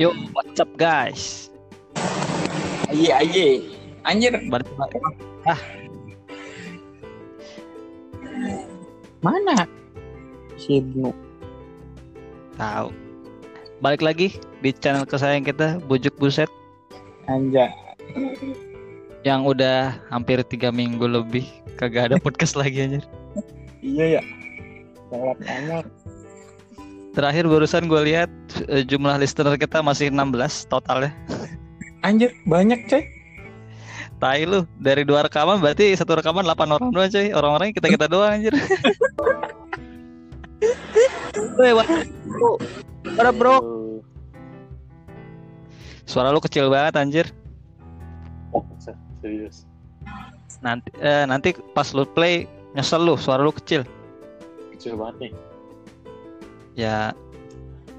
Yuk, what's up guys? Aye aye. Anjir, Balik ah, mana? Si Ibnu. tahu. Balik lagi di channel kesayangan kita Bujuk Buset Anja. yang udah hampir tiga minggu lebih kagak ada podcast lagi anjir. Iya ya. Amat. Terakhir barusan gue lihat jumlah listener kita masih 16 totalnya. Anjir, banyak coy. Tai lu dari dua rekaman berarti satu rekaman 8 orang doang cuy. Orang-orangnya kita kita doang anjir. What? Ada bro. Suara lu kecil banget anjir. Serius. Nanti eh, nanti pas lu play nyesel lu suara lu kecil. Kecil banget nih. Ya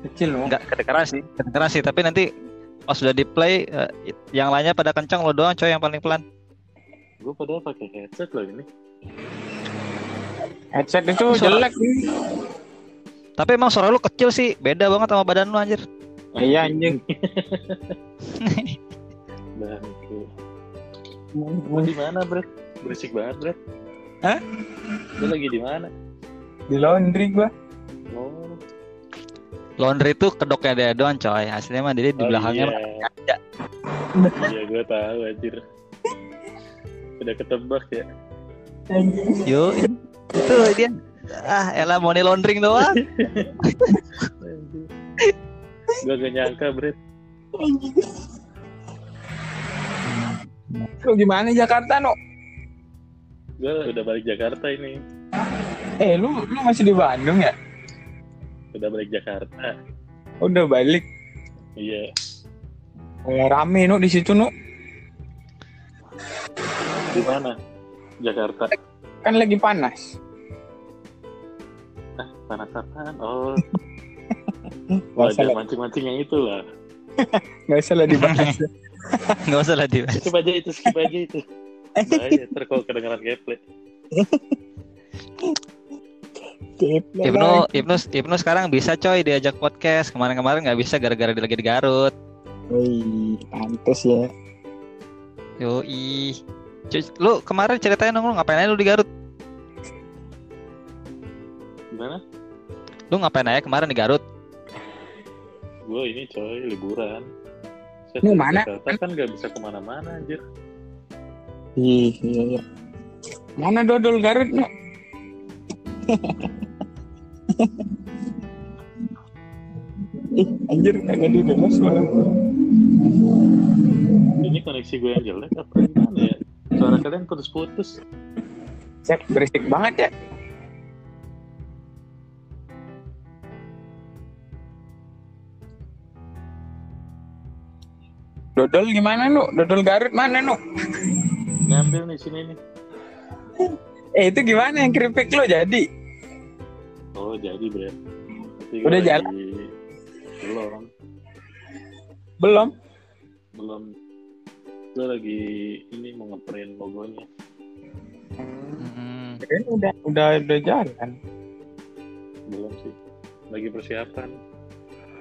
Kecil loh. nggak kedengeran sih, kedengeran sih. Tapi nanti pas sudah di play eh, yang lainnya pada kencang lo doang coy yang paling pelan. Gue padahal pakai headset loh ini. Headset itu Suara- jelek nih. Tapi emang suara lu kecil sih, beda banget sama badan lu anjir. Iya anjing. Lu di mana, Bret? Berisik banget, Bret. Hah? Lu lagi di mana? Di laundry gua. Oh, Laundry itu kedoknya dia doang coy. Aslinya mah dia di oh belakangnya iya. mah ada. iya, gue tahu anjir. Udah ketebak ya. Yo, itu dia. Ah, elah money laundering doang. gue gak nyangka, Bret. Lu gimana Jakarta, no? Gue udah balik Jakarta ini. Eh, lu lu masih di Bandung ya? Udah balik Jakarta. Udah balik. Iya. Oh, rame no di situ no. Di mana? Jakarta. Kan lagi panas. Ah, panas apaan? Oh, Gak usah wajar lah, mancing-mancing yang itu lah. gak usah lah dibahas. Nggak usah lah dia. Skip aja itu, skip aja itu. Bahaya, ntar kalau kedengeran gameplay. Ibnu, Ibnu, Ibnu sekarang bisa coy diajak podcast. Kemarin-kemarin nggak bisa gara-gara dia lagi di Garut. Wih, pantes ya. Yo, ih. Cuy, lu kemarin ceritain dong lu ngapain aja lu di Garut? Gimana? Lu ngapain aja kemarin di Garut? Gue ini coy, liburan. Saya Lu mana? Jakarta kan gak bisa ke mana-mana anjir. Ih, iya, iya. Mana dodol Garut? Ih, anjir kagak didengar suara. Ini koneksi gue yang jelek apa gimana ya? Suara kalian putus-putus. Cek berisik banget ya. Dodol gimana nu? Dodol Garut mana nu? Ngambil nih sini nih. Eh itu gimana yang keripik lo jadi? Oh jadi bre. Udah jalan? lagi- Belum, Belum. belum. Gue lagi ini mau ngeprint logonya. Hmm, udah udah udah jalan. Belum sih. Lagi persiapan.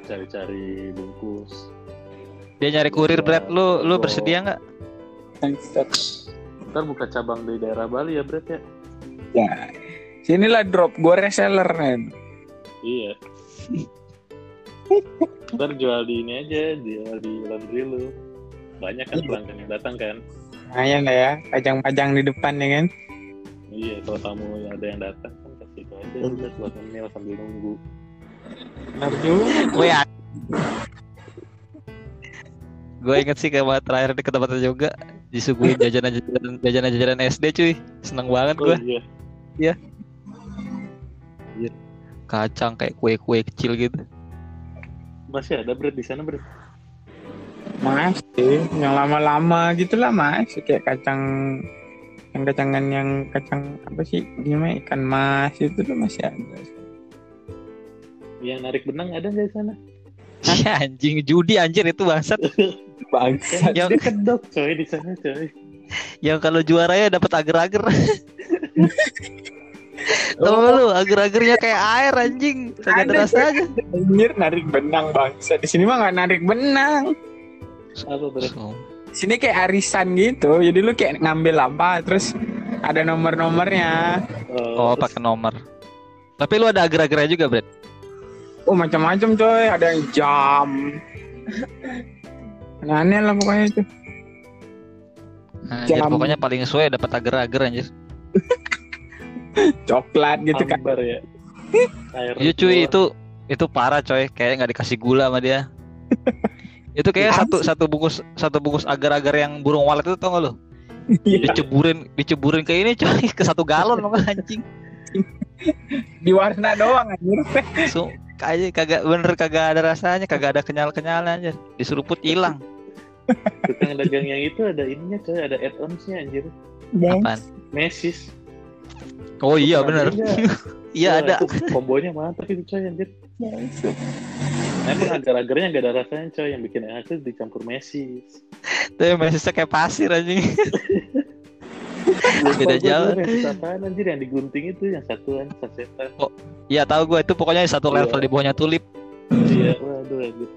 Cari-cari bungkus. Dia nyari kurir Brad, lu lu bersedia nggak? Ntar buka cabang di daerah Bali ya Bret ya? Ya. Sinilah drop gue reseller men. Iya. Ntar jual di ini aja, jual di laundry lu. Banyak kan Iya. pelanggan yang datang kan? Lumayan lah ya, pajang-pajang di depan ya kan. Iya, kalau tamu ada yang datang kan kasih itu aja udah buat ngemil sambil nunggu. Benar juga. Gue ya. Gue inget sih kayak terakhir di tempat juga disuguhin jajanan-jajanan jajanan-jajanan SD cuy. Seneng banget Oh gue. Iya, Kacang kayak kue-kue kecil gitu. masih ada Bret di sana Bret? Masih, yang lama-lama gitu lah mas, kayak kacang yang kacangan yang kacang apa sih gimana ikan mas itu tuh masih ada. Yang narik benang ada nggak di sana? Ya, anjing judi anjir itu bangsat. Bangsa. Yang Dia kedok coy di sana coy. yang kalau juaranya dapat ager-ager. Tahu lu agar-agarnya kayak air anjing. Kagak ada Ada, rasanya. Anjir narik benang bangsa. Di sini mah nggak narik benang. Apa Di sini kayak arisan gitu. Jadi lu kayak ngambil apa terus ada nomor-nomornya. Oh, pakai nomor. Tapi lu ada agar-agarnya juga, Bret. Oh macam-macam coy. Ada yang jam. Aneh lah pokoknya itu. Anjir, Jam. pokoknya paling sesuai dapat agar-agar anjir. Coklat gitu kan. Ya. Iya cuy, itu itu parah coy. Kayaknya nggak dikasih gula sama dia. itu kayak satu satu bungkus satu bungkus agar-agar yang burung walet itu tau gak lu? Iya. Diceburin diceburin ke ini coy ke satu galon sama anjing. Di warna doang anjir. So, kayak kagak bener kagak ada rasanya, kagak ada kenyal-kenyalan anjir. Diseruput hilang. Tukang dagang yang itu ada ininya coy, ada add-onsnya anjir. Apaan? Mesis. Oh iya bener. Iya Wah, ada. itu kombonya mantap itu coy anjir. Emang agar-agarnya gak ada rasanya coy yang bikin enak itu dicampur mesis. Tapi mesisnya kayak pasir anjing. Beda Mesis apaan anjir yang digunting itu yang satuan sasetan. Iya tahu gue itu pokoknya satu level Iya. di bawahnya tulip. Iya, waduh anjir.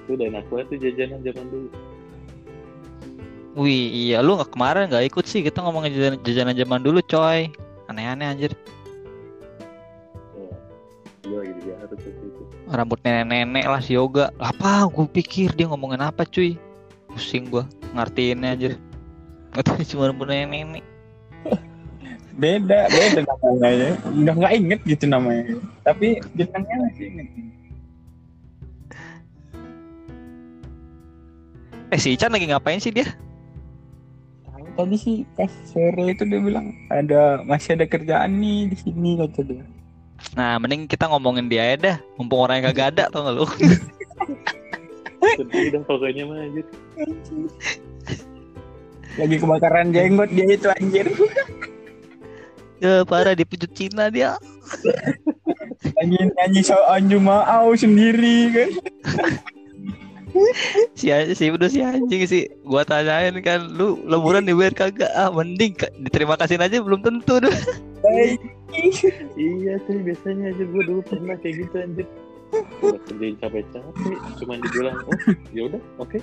Itu udah enak banget tuh jajanan zaman dulu. Wih, iya lu nggak kemarin nggak ikut sih kita ngomongin jajanan, jajanan zaman dulu, coy. Aneh-aneh anjir. Waktu itu. Rambut nenek-nenek lah si Yoga. Apa? Gue pikir dia ngomongin apa, cuy. Pusing gua ngertiinnya anjir. Katanya cuma rambut nenek-nenek. Beda, beda namanya ya. Udah nggak inget gitu namanya. Tapi bintangnya masih inget. Eh si Ican lagi ngapain sih dia? Tadi sih pas sore itu dia bilang ada masih ada kerjaan nih di sini kata dia. Nah, mending kita ngomongin dia aja dah. Mumpung orang yang kagak ada, tau gak lu? Sedih dah pokoknya mah anjir. Lagi kebakaran jenggot dia itu anjir. ya parah dipujut Cina dia. Lagi nyanyi so anju mau sendiri kan. Si si udah si anjing sih. Gua tanyain kan, lu leburan dibayar kagak? Ah, mending diterima kasih aja belum tentu. Baik. Iya sih biasanya aja gue dulu pernah kayak gitu anjir. Udah kerjain capek-capek, cuman dibilang oh ya udah oke.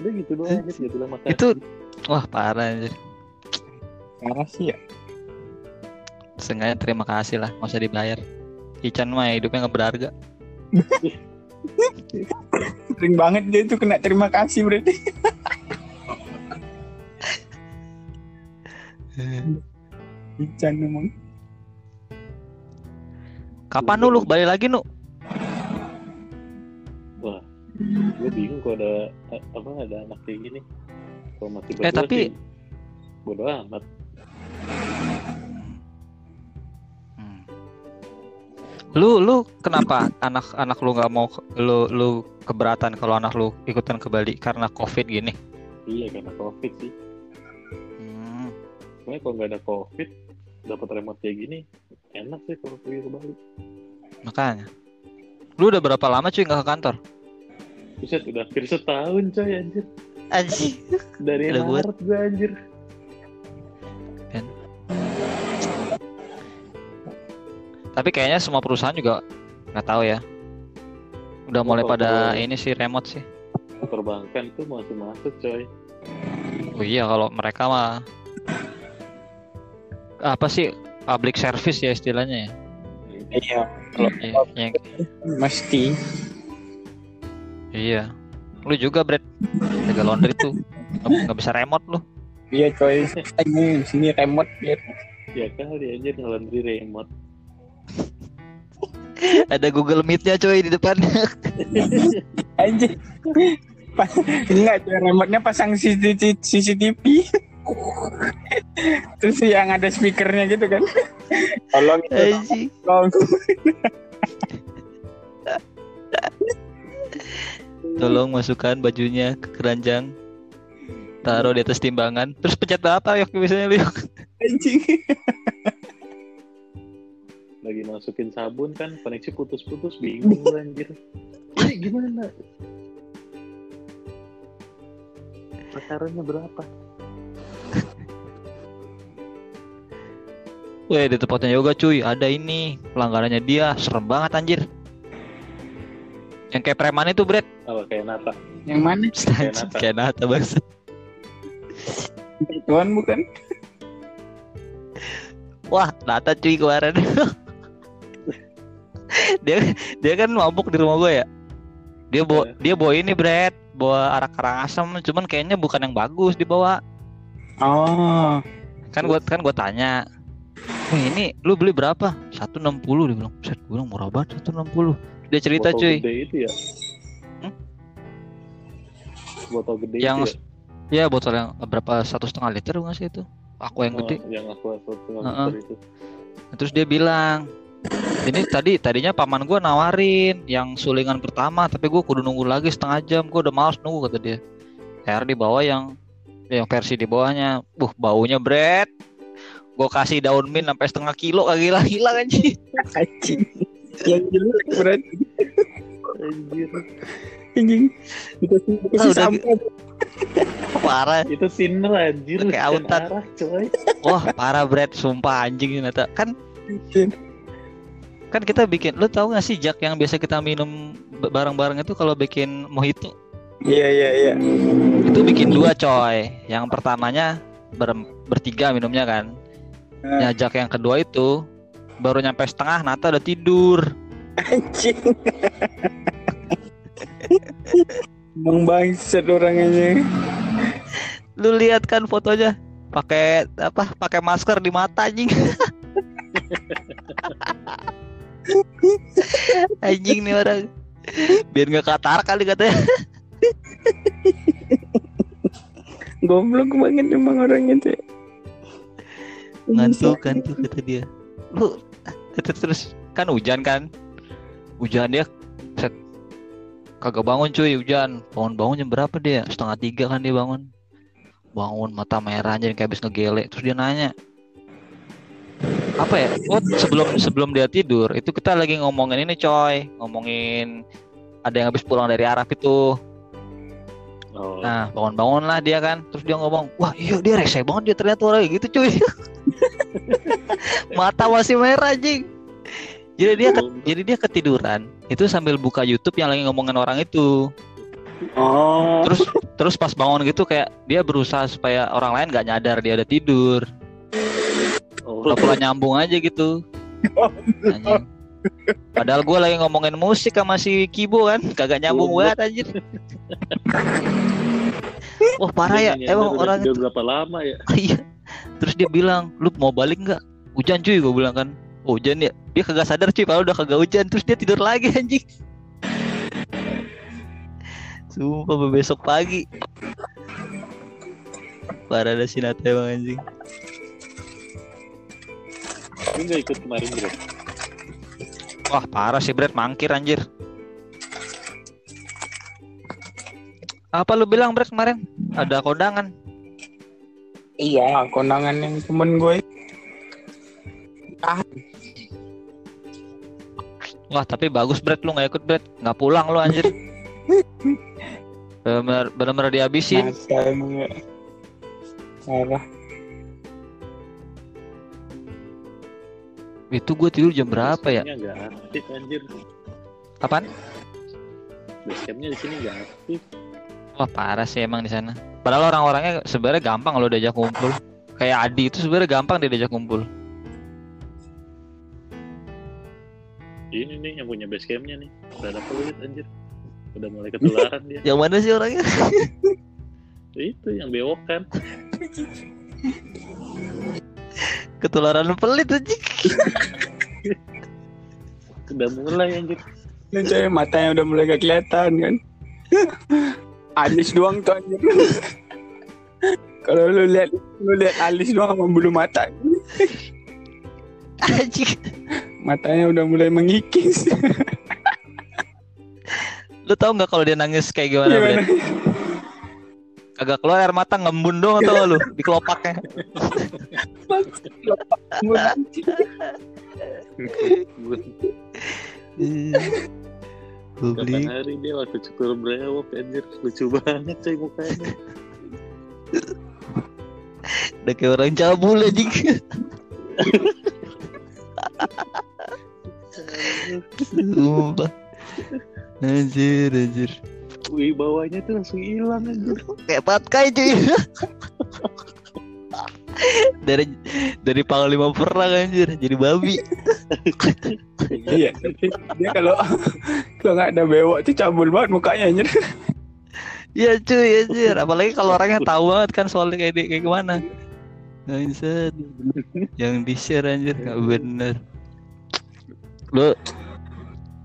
Udah gitu doang aja dia bilang makasih. Itu- Wah, parah anjir. Parah sih ya. Seenggaknya terima kasih lah, nggak usah dibayar. Ican mah hidupnya nggak berharga. Sering banget dia itu kena terima kasih berarti. Ican emang. Kapan lu, lu balik lagi nu? Wah, gue bingung kalau ada a- apa ada anak kayak gini. Kalau masih Eh, tapi- bodo amat. Lu lu kenapa anak-anak lu nggak mau lu lu keberatan kalau anak lu ikutan ke Bali karena covid gini? Iya karena covid sih. Hmm. Sebenarnya kalau nggak ada covid, dapat remote kayak gini, enak sih kalau pergi ke Bali. Makanya. Lu udah berapa lama cuy nggak ke kantor? Buset, udah hampir setahun coy anjir. Anjing. Dari. Maret gue anjir. Tapi kayaknya semua perusahaan juga nggak tahu ya. Udah mulai Oh, pada oh. ini sih remote sih. Perbankan tuh masih masuk coy. Oh iya kalau mereka mah apa sih public service ya istilahnya ya. Iya. Kalau Iya, yang- mesti. iya. Lu juga Brad jaga laundry tuh nggak bisa remote lu. Iya coy. Ini sini remote ya. Ya kali anjir ngelandri remote. Ada Google Meet-nya coy di depannya. Anjir. Pa- Enggak, remote-nya pasang CCTV. Terus yang ada speakernya gitu kan. Tolong itu, Anjing. tolong. Tolong masukkan bajunya ke keranjang. Taruh di atas timbangan. Terus pencet apa ya misalnya lu? Anjing. Lagi masukin sabun kan, koneksi putus-putus bingung anjir. Ini gimana? Takarannya berapa? Weh di tempatnya yoga cuy ada ini pelanggarannya dia serem banget anjir. Yang kayak preman itu Brett. Apa kayak Nata? Yang mana? Nata. Kayak nata bangsa. Tuan bukan? Wah nata cuy kemarin. dia dia kan mabuk di rumah gue ya. Dia bawa Iya. dia bawa ini Brett, bawa arak karangasem cuman kayaknya bukan yang bagus dibawa. Oh, Kan gua kan gua tanya. Wih ini lu beli berapa? 160 dia bilang. Set gue bilang murah banget 160. Dia cerita Botol cuy. gede itu ya? Hmm? Botol gede Yang- itu ya? Ya botol yang berapa satu setengah liter nggak sih itu? Aku yang Oh, gede. yang aku aku Heeh. itu. Terus dia bilang, ini tadi tadinya paman gua nawarin yang sulingan pertama, tapi gua kudu nunggu lagi setengah jam. Gua udah males nunggu kata dia. Akhirnya di bawah yang yang versi di bawahnya, buh baunya bread. Gue kasih daun mint sampai setengah kilo kagak hilang hilang anjing. anjing. Yang jelek berarti Anjir. anjing. Dikasih Ah, dikasih sampo. Parah. Itu sinner anjir. Kayak autan. coy. Wah parah bread, sumpah anjing ini. Kan kan kita bikin, lu tahu gak sih Jack yang biasa kita minum bareng-bareng itu kalau bikin mojito Iya iya iya. itu bikin dua coy. Yang pertamanya ber- bertiga minumnya kan. Ah. Ya Jack yang kedua itu baru nyampe setengah Nata udah tidur. Anjing. Bangsat orangnya. Lu lihat kan fotonya pakai apa? Pakai masker di mata anjing. anjing nih orang. Biar nggak katar kali katanya. Goblok banget emang orangnya tuh. Ngantuk kan tuh kata dia. Lu terus, terus kan hujan kan. Hujan dia set kagak bangun cuy hujan. Bangun-bangun jam berapa dia? Setengah tiga kan dia bangun. Bangun mata merah aja kayak habis ngegele. Terus dia nanya. Apa ya? Oh, sebelum sebelum dia tidur itu kita lagi ngomongin ini coy, ngomongin ada yang habis pulang dari Arab itu. Oh, Nah, bangun-bangun lah dia kan. Terus dia ngomong, wah iya dia rese banget dia ternyata orang gitu cuy. Mata masih merah anjing. Jadi dia ke- jadi dia ketiduran. Itu sambil buka YouTube yang lagi ngomongin orang itu. Oh. Terus terus pas bangun gitu kayak dia berusaha supaya orang lain nggak nyadar dia udah tidur. Oh. Pura-pura nyambung aja gitu. Anjing. Padahal gue lagi ngomongin musik sama si Kibo kan, kagak nyambung Goblok. banget anjir. Wah parah ya, emang orang tidur berapa lama ya? Iya. Terus dia bilang, "Lu mau balik nggak?" Hujan cuy, gue bilang kan. "Oh, hujan ya. Dia kagak sadar cuy, padahal udah kagak hujan. Terus dia tidur lagi anjing. Sumpah besok pagi. Parah dah si Nata emang anjing. Lu nggak ikut kemarin bro? Wah parah sih Brad, mangkir anjir. Apa lu bilang Brad kemarin? Ada kondangan. Iya, kondangan yang temen gue. Wah tapi bagus Brad, lu nggak ikut Brad. Nggak pulang lu anjir. Bener-bener, dihabisin. Masa emang ya. Parah. Itu gue tidur jam berapa ya? Aktif anjir. Apaan? Basecampnya di sini nggak aktif. Wah parah sih emang di sana. Padahal orang-orangnya sebenarnya gampang kalau diajak kumpul. Kayak Adi itu sebenarnya gampang dia diajak kumpul. Ini nih yang punya basecampnya nih. Udah ada peluit anjir. Udah mulai ketularan dia. Yang mana sih orangnya? Itu yang bewokan. Ketularan pelit aja. Udah mulai anjir. Lu coy matanya udah mulai gak kelihatan kan. alis doang tuh anjir. Kalau lu lihat lu lihat alis doang sama bulu mata. Anjing. Matanya udah mulai mengikis. Lu tau nggak kalau dia nangis kayak gimana, Gimana? Agak keluar air mata ngembun dong atau lu di kelopaknya. Publik. hari dia waktu cukur brewok anjir lucu banget coy mukanya. Udah kayak orang cabul aja. Sumpah. Anjir, anjir. Wih bawahnya tuh langsung hilang anjir. Kayak patkai cuy. dari dari panglima perang anjir jadi babi. Iya. Dia kalau kalau nggak ada bewok tuh cabul banget mukanya anjir. Iya cuy anjir. Apalagi kalau orangnya tahu banget kan soalnya kayak di- kayak gimana. Anjir. Yang di share anjir nggak bener. Lu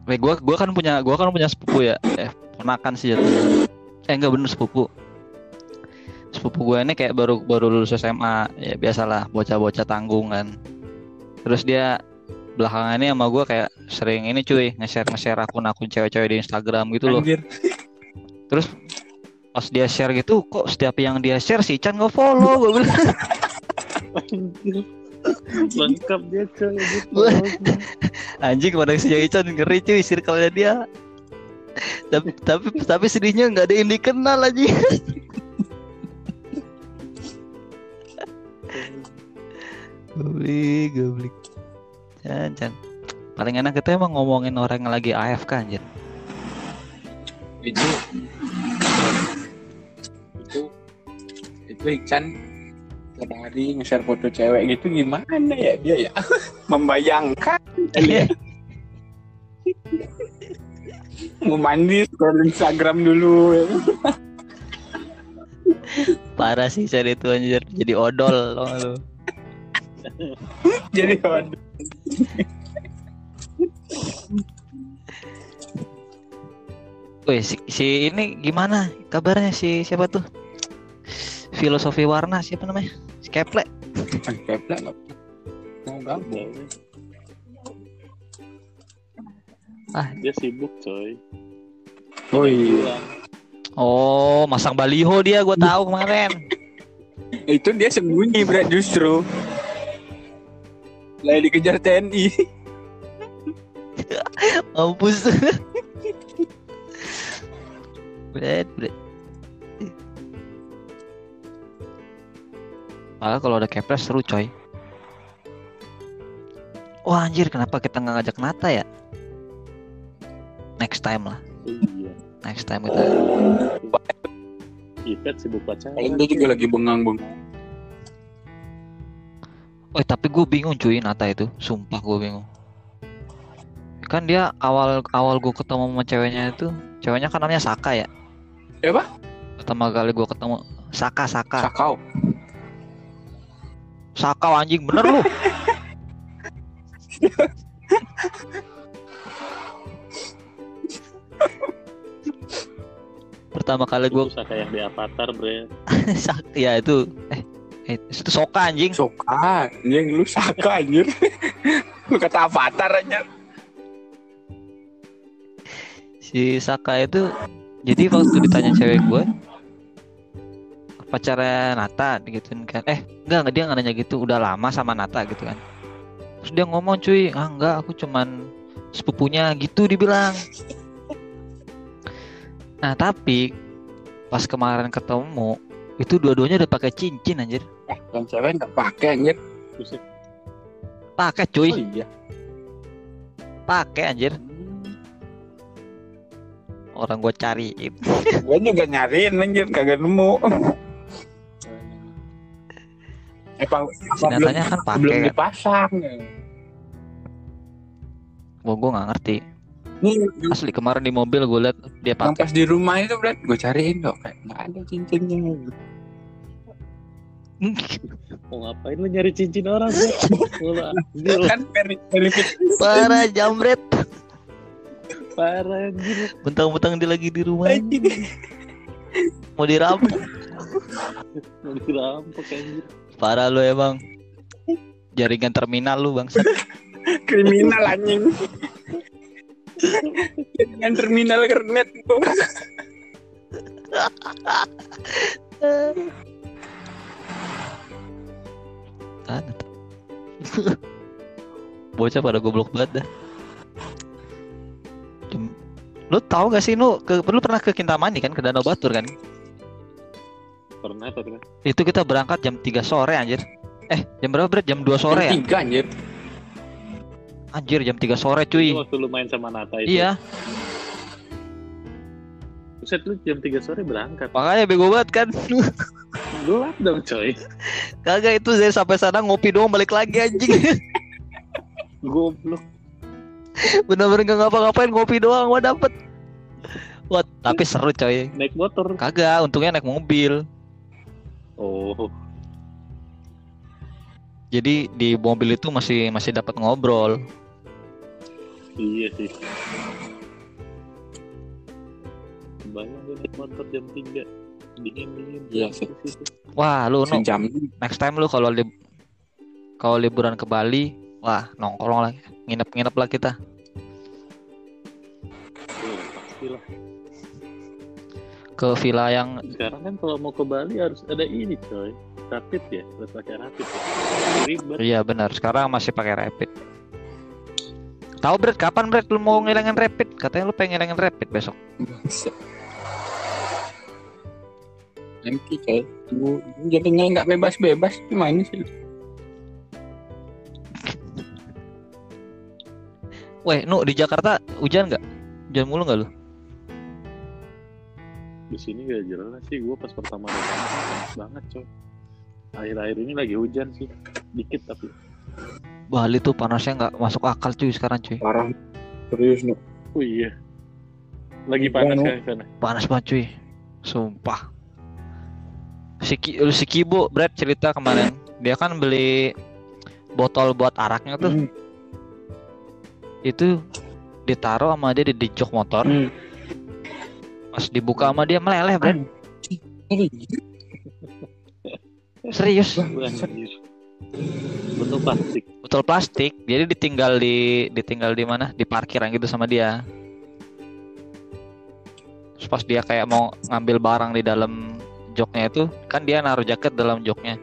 Eh, gua gua kan punya gua kan punya sepupu ya. Eh, ponakan sih jatuhnya. Eh enggak bener sepupu. Sepupu gue ini kayak baru baru lulus SMA, ya biasalah bocah-bocah tanggung kan. Terus dia belakangan ini sama gue kayak sering ini cuy nge-share nge-share akun-akun cewek-cewek di Instagram gitu loh. Anjir. Terus pas dia share gitu kok setiap yang dia share si Chan nggak follow gue bilang Anjir. Lengkap dia coy gitu. Anjing pada si Chan ngeri cuy circle-nya dia tapi tapi tapi sedihnya nggak ada yang dikenal aja goblik goblik. Chan paling enak kita emang ngomongin orang yang lagi AFK anjir. Itu itu itu Iksan tiap hari nge-share foto cewek gitu gimana ya dia ya? Membayangkan. Kali ya. mau mandi scroll Instagram dulu. Parah sih Chan itu anjir. Jadi odol loh lu? Jadi waduh Wih, si, si ini gimana kabarnya? Si siapa tuh? Filosofi warna siapa namanya? Si Keple. keplek nggak mau gabung Ah. Dia sibuk coy. oh iya. Oh, masang baliho dia gua tahu kemarin. itu dia sembunyi berat justru lagi dikejar TNI Mampus. Bret, bret. Malah kalau ada kepres seru coy. Wah anjir kenapa kita nggak ngajak Nata ya? Next time lah, Iya. next time kita. Ipet sibuk pacaran. paling dia juga lagi bengang bengang Oh tapi gue bingung cuy Nata itu, sumpah gue bingung. Kan dia awal awal gue ketemu sama ceweknya itu, ceweknya kan namanya Saka ya. Ya, apa? Pertama kali gue ketemu Saka Saka. sakau Saka anjing bener lu. Pertama kali gue Saka yang di Avatar bre. Saka ya itu eh, eh itu Soka anjing. Soka, anjing lu Saka anjir. lu kata avatar aja. Si Saka itu jadi waktu ditanya cewek gue pacarnya Nata gitu kan eh enggak enggak dia nggak nanya gitu udah lama sama Nata gitu kan terus dia ngomong cuy ah enggak aku cuman sepupunya gitu dibilang nah tapi pas kemarin ketemu itu dua-duanya udah pakai cincin anjir. Eh, yang cewek nggak pakai anjir. Pakai cuy. Oh iya. pakai anjir. Orang gue cariin. Gua juga nyariin anjir. Kagak nemu. Eh, apa, apa belum, kan pakai belum kan? dipasang. gue gue nggak ngerti Nih, yang asli kemarin di mobil gue liat dia pakai pas di rumah itu berat gue cariin kok kayak nggak ada cincinnya. Mau ngapain lu nyari cincin orang anjir. kan veri- verifikasi. parah jambret Parah anjir. bentang-bentang dia lagi di rumah Anjing. mau dirampok Mau dirampok anjir. parah lu emang jaringan terminal lu bang kriminal anjing. Dengan terminal kernet tahan. bocah pada goblok banget dah lu tahu gak sih lu ke lu pernah ke Kintamani kan ke Danau Batur kan Pernah pernah. itu kita berangkat jam 3 sore anjir eh jam berapa berat jam 2 sore ya Jam tiga anjir. Anjir jam 3 sore cuy. Itu waktu lu main sama Nata itu. Iya, Buset lu jam 3 sore berangkat. makanya bego banget kan. Gelap dong coy. Kagak itu saya sampai sana ngopi doang balik lagi anjing. Goblok. Bener-bener gak ngapa-ngapain ngopi doang gua dapet. Wah, tapi seru coy. Naik motor. Kagak, untungnya naik mobil. Oh. Jadi di mobil itu masih masih dapat ngobrol. Iya sih. Gue naik motor jam 3 dingin dingin. Iya sih. Wah, lu no, next time lu kalau lib kalau liburan ke Bali, wah nongkrong lah, nginep-nginep lah kita. Ke villa yang Sekarang kan kalau mau ke Bali harus ada ini coy. Rapid ya, harus pakai rapid ya. Ribet. iya benar, sekarang masih pakai rapid. Tahu Brad kapan Brad lu mau ngilangin rapid? Katanya lu pengen ngilangin rapid besok. Nanti coy. Gua jadinya nggak bebas-bebas gimana sih? Weh, Nu di Jakarta hujan nggak? Hujan mulu nggak lu? Di sini gak jelas sih. Gue pas pertama datang panas banget coy. Akhir-akhir ini lagi hujan sih. Dikit tapi. Bali tuh panasnya nggak masuk akal cuy sekarang cuy. Parah. Serius nih. Oh iya. Lagi panas Iya, kan di sana. Panas banget cuy. Sumpah. Si, Ki- si Kibo Brad cerita kemarin. Dia kan beli botol buat araknya tuh. Hmm. Itu ditaruh sama dia di, di jok motor. Hmm. Pas dibuka sama dia meleleh Brad. Serius? Serius. Bentuk plastik. Botol plastik. Jadi ditinggal di ditinggal di mana? Di parkiran gitu sama dia. Terus pas dia kayak mau ngambil barang di dalam joknya itu, kan dia naruh jaket dalam joknya.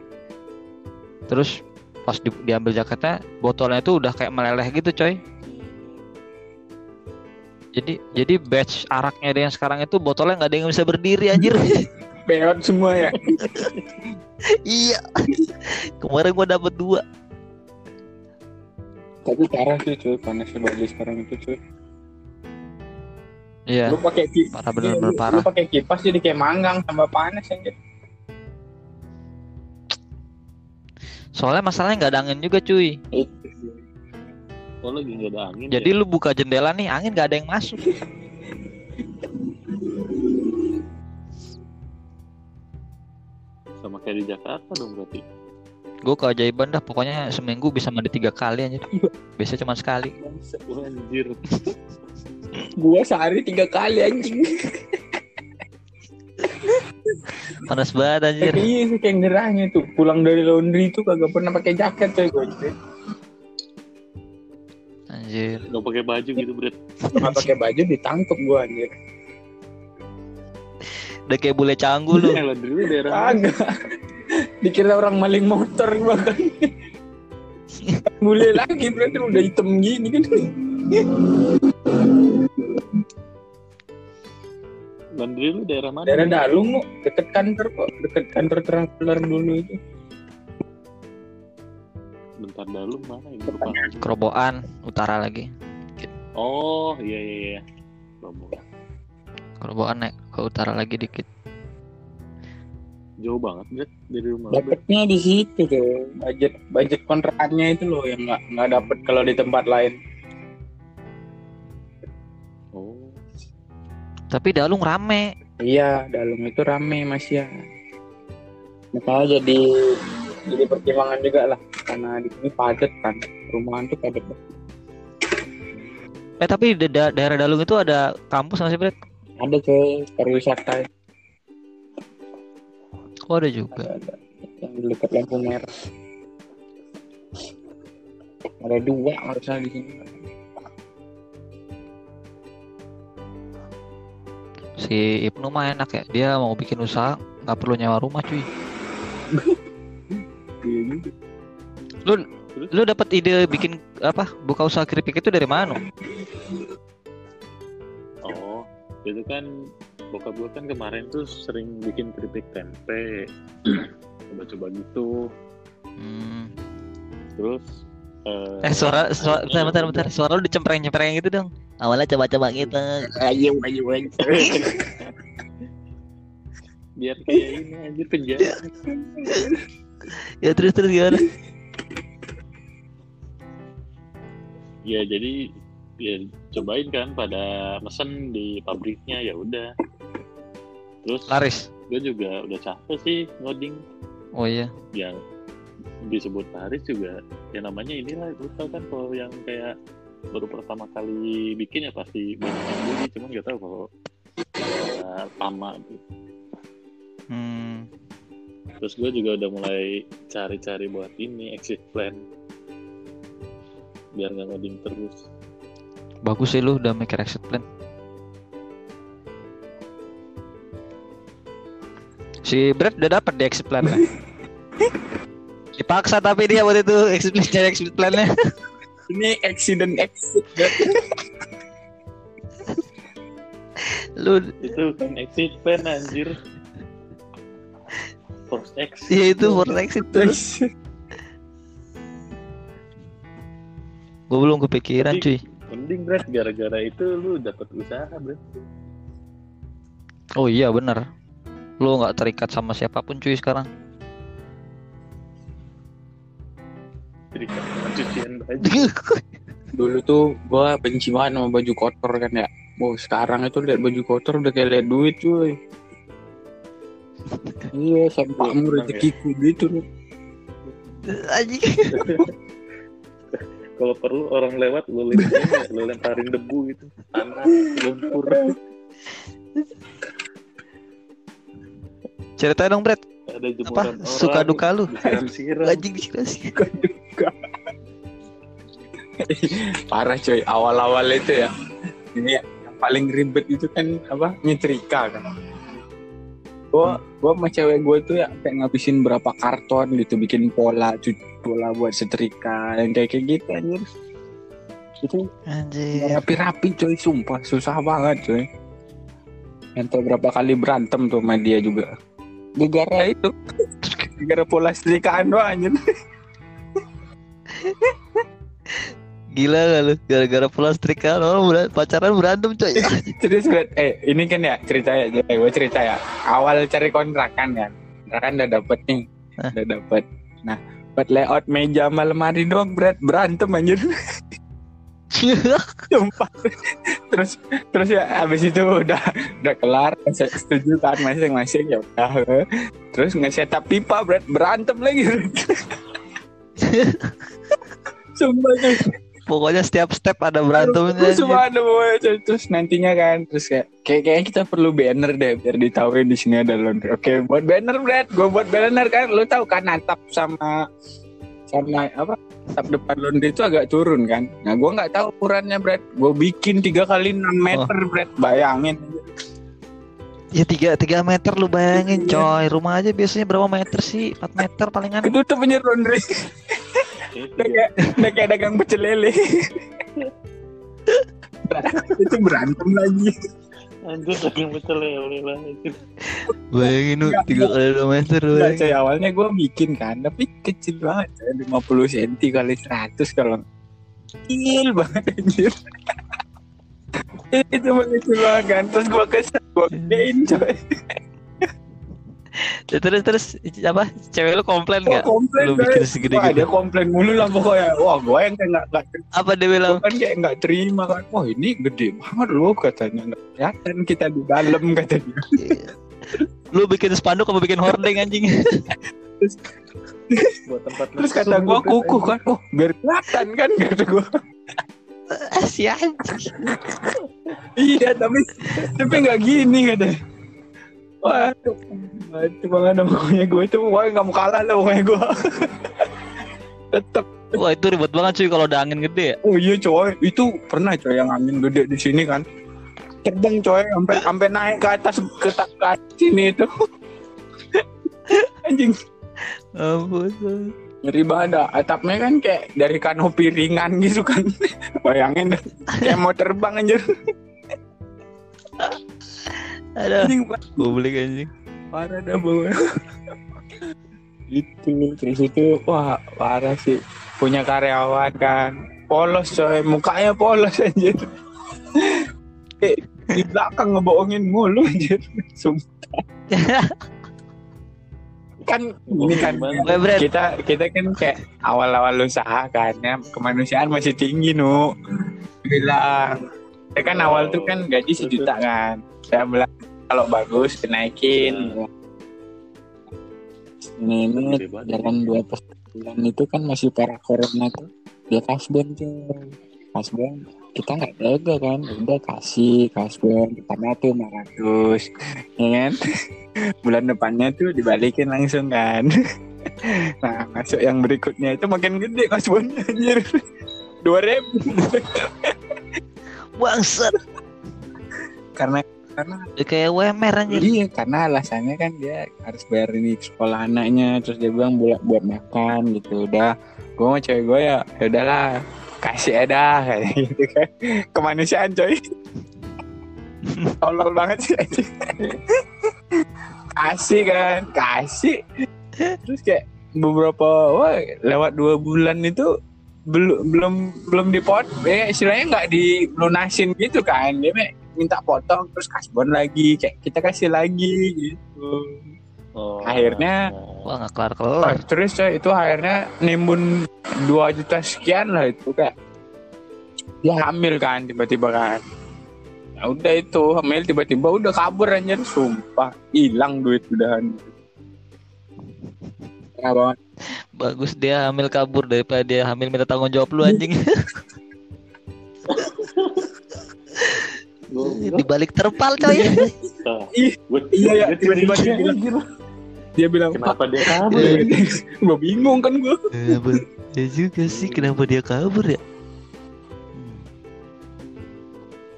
Terus pas di- diambil jaketnya, botolnya itu udah kayak meleleh gitu, coy. Jadi jadi batch araknya dia yang sekarang itu botolnya nggak ada yang bisa berdiri anjir. Beot semua ya. iya. Kemarin gua dapet dua. Tapi parah sih cuy panasnya Bali sekarang itu cuy. Iya. Lu pakai kipas. Parah bener-bener lu, parah. Lu pakai kipas jadi kayak manggang tambah panas anjir. Soalnya masalahnya nggak ada angin juga, cuy. Oh lagi gak ada angin Jadi ya? lu buka jendela nih, angin nggak ada yang masuk. Sama kayak di Jakarta dong berarti. Gue keajaiban dah, pokoknya seminggu bisa mandi tiga kali aja. Biasanya cuma sekali. Anjir. Gua sehari tiga kali anjing. Panas banget anjir. Tapi iya sih kayak gerahnya tuh. Pulang dari laundry tuh kagak pernah pakai jaket coy gue. Anjir. Gak pakai baju gitu Bret. Nggak pakai baju ditangkep gua anjir. Udah kayak bule canggu lu. Eh, laundry lu daerah. Dikira orang maling motor gua kan. Mulai lagi berarti udah hitam gini kan. Laundry lu daerah mana? Daerah Dalung deket kantor kok, deket kantor traveler dulu itu. Bentar dalam mana ini lupa. Kerobokan utara lagi. Oh iya iya iya. Kerobokan naik ke utara lagi dikit. Jauh banget Bret dari rumah. Dapatnya di situ tuh, budget budget kontrakannya itu loh yang nggak nggak dapet kalau di tempat lain. Oh. Tapi Dalung rame. Iya, Dalung itu rame mas ya. Makanya jadi jadi pertimbangan juga lah karena di sini padat kan, rumahan tuh padat. Eh tapi di da- daerah Dalung itu ada kampus nggak sih? Ada coy pariwisata Oh ada juga. ada, ada yang di dekat lampu merah. Ada dua harusnya di sini. Si Ibnu mah enak ya. Dia mau bikin usaha nggak perlu nyewa rumah, cuy. Juga. Lu dapat ide bikin apa? Buka usaha keripik itu dari mana? Oh, itu kan bokap gue kan kemarin tuh sering bikin keripik tempe. Coba-coba gitu. Hmm, Terus Eh, Eh suara suara bentar bentar, bentar. suara lu dicempreng-cempreng gitu dong. Awalnya coba-coba gitu. Ayo ayo ayo. biar kayak ini anjir penjara. ya terus terus gimana? Ya jadi ya cobain kan pada mesen di pabriknya ya udah. Terus Laris. gue juga udah capek sih ngoding Oh iya. yang disebut laris juga ya namanya inilah gue tau kan kalau yang kayak baru pertama kali bikin ya pasti banyak yang beli cuman gak tahu kalau ya, lama gitu. Hmm. Terus gue juga udah mulai cari-cari buat ini exit plan biar nggak ngoding terus Bagus sih lu udah mikir exit plan. Si Brad udah dapet di exit plan Dipaksa tapi dia waktu itu exit plan cari exit plan-nya. Ini accident exit. Lu itu kan exit plan anjir force X ya itu for exit terus. Gue belum kepikiran cuy. mending Brad gara-gara itu lu dapat usaha Brad Oh iya bener. Lu nggak terikat sama siapa pun cuy sekarang. jadi kan cucian baju Dulu tuh gua benci banget sama baju kotor kan ya. Oh sekarang itu lihat baju kotor udah kayak lihat duit cuy. Iya, sampahmu Emang ya? rezekiku gitu loh. Anjing. kalau perlu orang lewat lu lemparin lu lemparin debu gitu tanah lumpur Cerita dong Brad. ada jemuran Apa? Suka duka lu? Anjing dikasih. Parah coy, awal-awal itu ya. Ini yang paling ribet itu kan apa? Nyetrika kan. Gua gua sama cewek gue tuh ya kayak ngabisin berapa karton gitu bikin pola pola buat setrika yang kayak kayak gitu anjir. Itu Anjir. rapi-rapi coy, sumpah susah banget coy. Ente berapa kali berantem tuh sama dia juga. Gara itu. Gara pola setrikaan doang anjir. Gila gak lu? Gara-gara plastik kan orang ber- pacaran berantem coy. Terus gue, eh ini kan ya cerita ya, gue cerita ya. Awal cari kontrakan kan, kontrakan udah dapet nih, Hah? udah dapet. Nah, buat layout meja sama lemari doang berat berantem anjir. Sumpah. terus terus ya habis itu udah udah kelar, setuju kan masing-masing ya udah. Terus nge-setup pipa berat berantem lagi. Sumpah. Pokoknya setiap step ada berantemnya. Terus anjir. ada terus, terus nantinya kan terus kayak kayak kayaknya kita perlu banner deh biar ditahuin di sini ada laundry. Oke, buat banner Brad, gue buat banner kan. Lu tahu kan atap sama sama apa? Atap depan laundry itu agak turun kan. Nah, gue nggak tahu ukurannya Brad. Gue bikin tiga kali 6 meter Brad. Bayangin. Ya tiga tiga meter lu bayangin Iya. coy. Rumah aja biasanya berapa meter sih? 4 meter palingan. Itu tuh punya laundry. Udah kayak, dagang pecel lele. itu berantem lagi. anjir betul ya lah anjir. Bayangin lu tiga kali dua meter. Enggak coy, awalnya gue bikin kan, tapi kecil banget coy, 50 cm kali 100 kalau kecil banget anjir. Itu mah kecil banget kan, terus gue kesel, gue gedein coy. Ya, Terus terus apa? Cewek lu komplain nggak? komplain Lu bikin segede gitu. dia komplain mulu lah pokoknya. Wah, gue yang kayak nggak nggak Apa dia bilang? kan kayak nggak terima kan. Wah, ini gede banget loh katanya. Nggak kelihatan kita di dalam katanya. Lu bikin spanduk apa bikin hordeng anjing? buat tempat Terus kata gue kukuh kan. Oh, biar kelihatan kan kata gue. Si anjing. Iya tapi tapi nggak gini katanya. Wah, itu banget pokoknya gue itu pokoknya nggak mau kalah lah pokoknya gue. Tetep. Wah itu ribet banget cuy kalau ada angin gede ya. Oh iya coy, itu pernah coy yang angin gede di sini kan. Terbang coy, sampai sampai naik ke atas ke ke atas sini itu. Anjing, Ampun. Ngeri banget dah. Atapnya kan kayak dari kanopi ringan gitu kan. Bayangin dah, kayak mau terbang anjir. Aduh, Anjing publik anjing. parah dah bawah. itu terus itu wah parah sih punya karyawan kan polos coy mukanya polos anjir Eh, di belakang ngebohongin mulu anjir Sumpah. kan ini kan kita kita kan kayak awal-awal usaha kan ya. Kemanusiaan masih tinggi nu. Bilang saya kan awal tuh kan gaji sejuta kan. Saya bilang kalau bagus dinaikin. Ini ini jalan dua bulan itu kan masih para corona tuh. Dia kasbon tuh kasbon kita nggak tega kan? Udah kasih kasbon pertama tuh 500 ya kan? Bulan depannya tuh dibalikin langsung kan? Nah masuk yang berikutnya itu makin gede kasbonnya anjir. Dua ribu. Bangsat. karena karena kayak WMR anjir. iya karena alasannya kan dia harus bayar ini sekolah anaknya terus dia bilang buat buat makan gitu udah gue mau cewek gue ya ya udahlah kasih ada kayak gitu kan. Kemanusiaan coy. Tolol banget sih kasih kan kasih. Terus kayak beberapa wah lewat dua bulan itu belum belum belum dipot eh istilahnya nggak dilunasin gitu kan. Dia minta potong terus kasbon lagi kayak kita kasih lagi gitu Oh. Akhirnya- Wah nggak kelar kelar. terus coy itu akhirnya nimbun 2 juta sekian lah itu kayak dia hamil kan tiba-tiba kan ya udah itu hamil tiba-tiba udah kabur anjir sumpah hilang duit udahan Parah banget Bagus dia hamil kabur daripada dia hamil minta tanggung jawab lu anjing. Di balik terpal coy. Iya, iya, gua tiba-tiba curiga, dia bilang, Kenapa dia kabur? Ya? gue bingung kan gue Ya juga sih kenapa dia kabur ya? Hmm.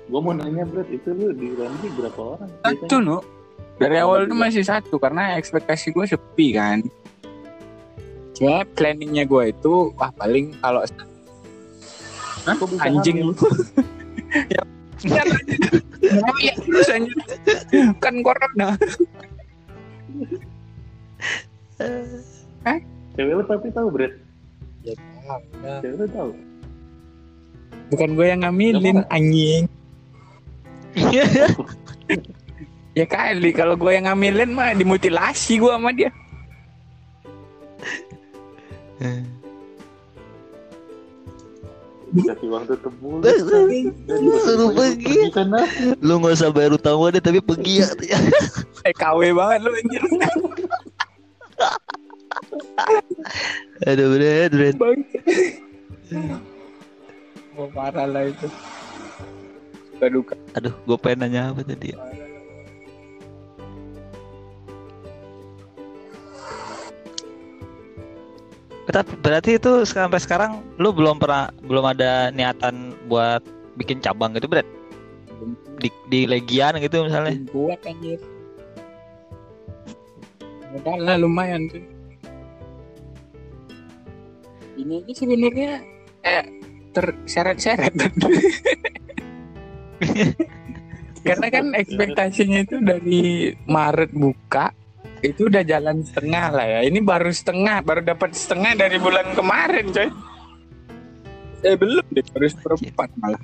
Gua mau nanya Brad, itu lu di Ramji berapa orang? satu no dari awal itu masih satu karena ekspektasi gue sepi kan cuma planningnya gue itu wah paling kalau Hah? Anjing lu ya, ya, ya, terus anjing kan corona Cewek lu tapi tahu Brad? Cewek lu tahu? bukan gue yang ngambilin anjing ya kali kalau gue yang ngambilin mah dimutilasi gue sama dia Dikasih uang tutup mulut. Suruh pergi. sana. Lu nggak usah bayar utang deh tapi pergi ya. eh KW banget lu anjir Aduh bener bener. bang oh, parah lah itu. Suka duka. Aduh gue pengen nanya apa tadi? Ya? Tapi berarti itu sampai sekarang lu belum pernah belum ada niatan buat bikin cabang gitu berat di, di legian gitu misalnya? Buat anjir modalnya lumayan tuh ini aja sebenarnya eh terseret-seret karena kan ekspektasinya itu dari Maret buka itu udah jalan setengah lah ya. Ini baru setengah baru dapat setengah dari bulan kemarin coy. Eh belum deh baru seperempat malah.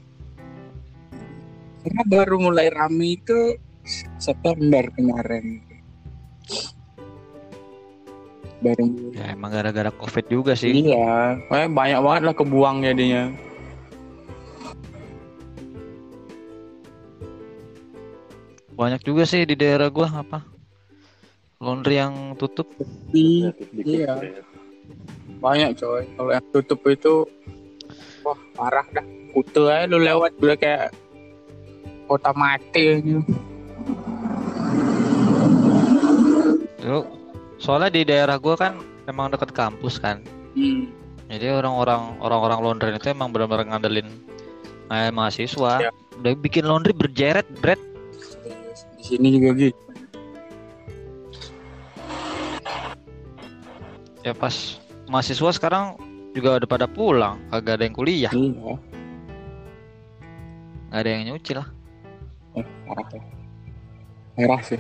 Karena baru mulai rame itu September kemarin mulai ya emang gara-gara covid juga sih Iya, kayak banyak banget lah kebuang jadinya. banyak juga sih di daerah gua apa laundry yang tutup Iya, Dikit-dikit, Iya. Brad. banyak coy. Kalau yang tutup itu, wah parah dah. Kutu aja lu lewat udah kayak kota mati aja. Lu soalnya di daerah gua kan emang dekat kampus kan Hmm. jadi orang-orang orang-orang laundry itu emang benar-benar ngandelin eh, mahasiswa Iya. udah bikin laundry berjeret Brad Di sini juga gitu. ya pas mahasiswa sekarang juga udah pada pulang kagak ada yang kuliah Iya. nggak ada yang nyuci lah Eh, parah ya. Merah sih.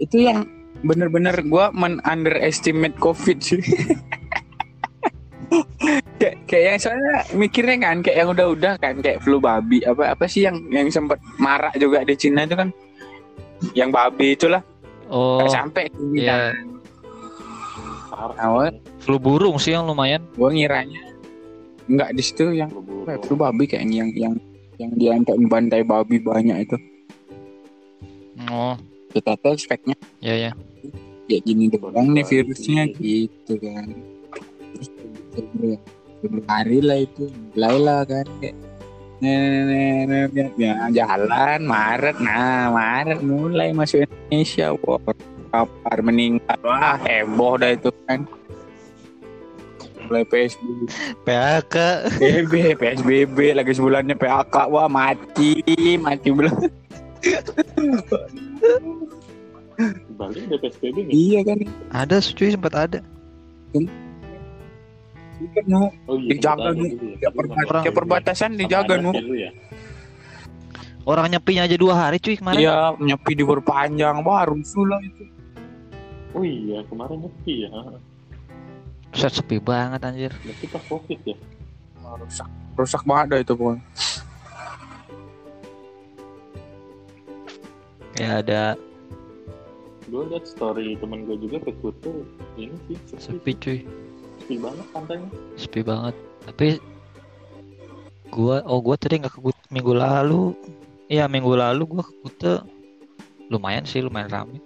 Itu yang bener-bener gue men underestimate covid sih kayak kayak yang soalnya mikirnya kan kayak yang udah-udah kan kayak flu babi apa apa sih yang yang sempat marak juga di Cina itu kan yang babi itulah Oh, Nggak sampai sini iya. kan Parah. Awal. flu burung sih yang lumayan. gue ngiranya nggak di situ yang Flu ya, flu babi kayaknya yang yang yang dia sampai membantai babi banyak itu Oh, kita tes speknya. Ya ya. ya gini doang nih virusnya gitu kan. Terus Februari lah itu mulai lah kan kayak nenek ya jalan Maret. Nah Maret mulai masuk Indonesia. Wah kabar meninggal wah heboh dah itu kan. Mulai PSBB PHK. PSBB PSBB lagi sebulannya PHK wah mati mati belum Bali ada PSBB nggak? iya kan Ada cuy sempat ada. Iya kan no. Oh iya. Dijaga nih. dulu ya. Perbat- perbatasan dijaga dulu ya. Orang nyepinya aja dua hari cuy kemarin. Iya, nyepi diperpanjang, wah rusuh lah itu. Oh iya kemarin nyepi ya. Set sepi banget anjir. Nyepi pas covid ya. Rusak, rusak banget dah itu pokoknya. Ya ada Gue liat story temen gue juga ke Kutu. Ini sih sepi, sepi cuy. sepi banget pantainya. Sepi banget. Tapi gua oh gua tadi nggak ke Kute minggu lalu. Iya minggu lalu gua ke Kute. Lumayan sih lumayan rame.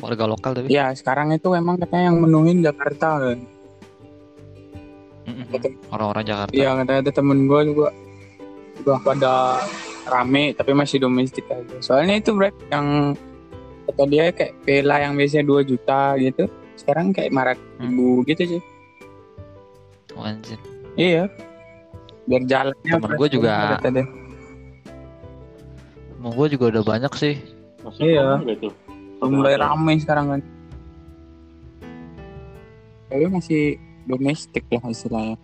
Warga lokal tapi. Ya, sekarang itu emang katanya yang menuhin Jakarta kan. Orang-orang Jakarta. Iya, katanya ada temen gue juga udah pada rame tapi masih domestik aja. Soalnya itu Brad yang kata dia kayak villa yang biasanya 2 juta gitu. Sekarang kayak marak ribu gitu sih. Anjir. Iya. Biar jalannya Temen gua juga-. Mau gua juga udah banyak sih. Maksudnya Iya. Udah mulai Ada- ramai sekarang kan. Tapi masih domestik lah istilahnya.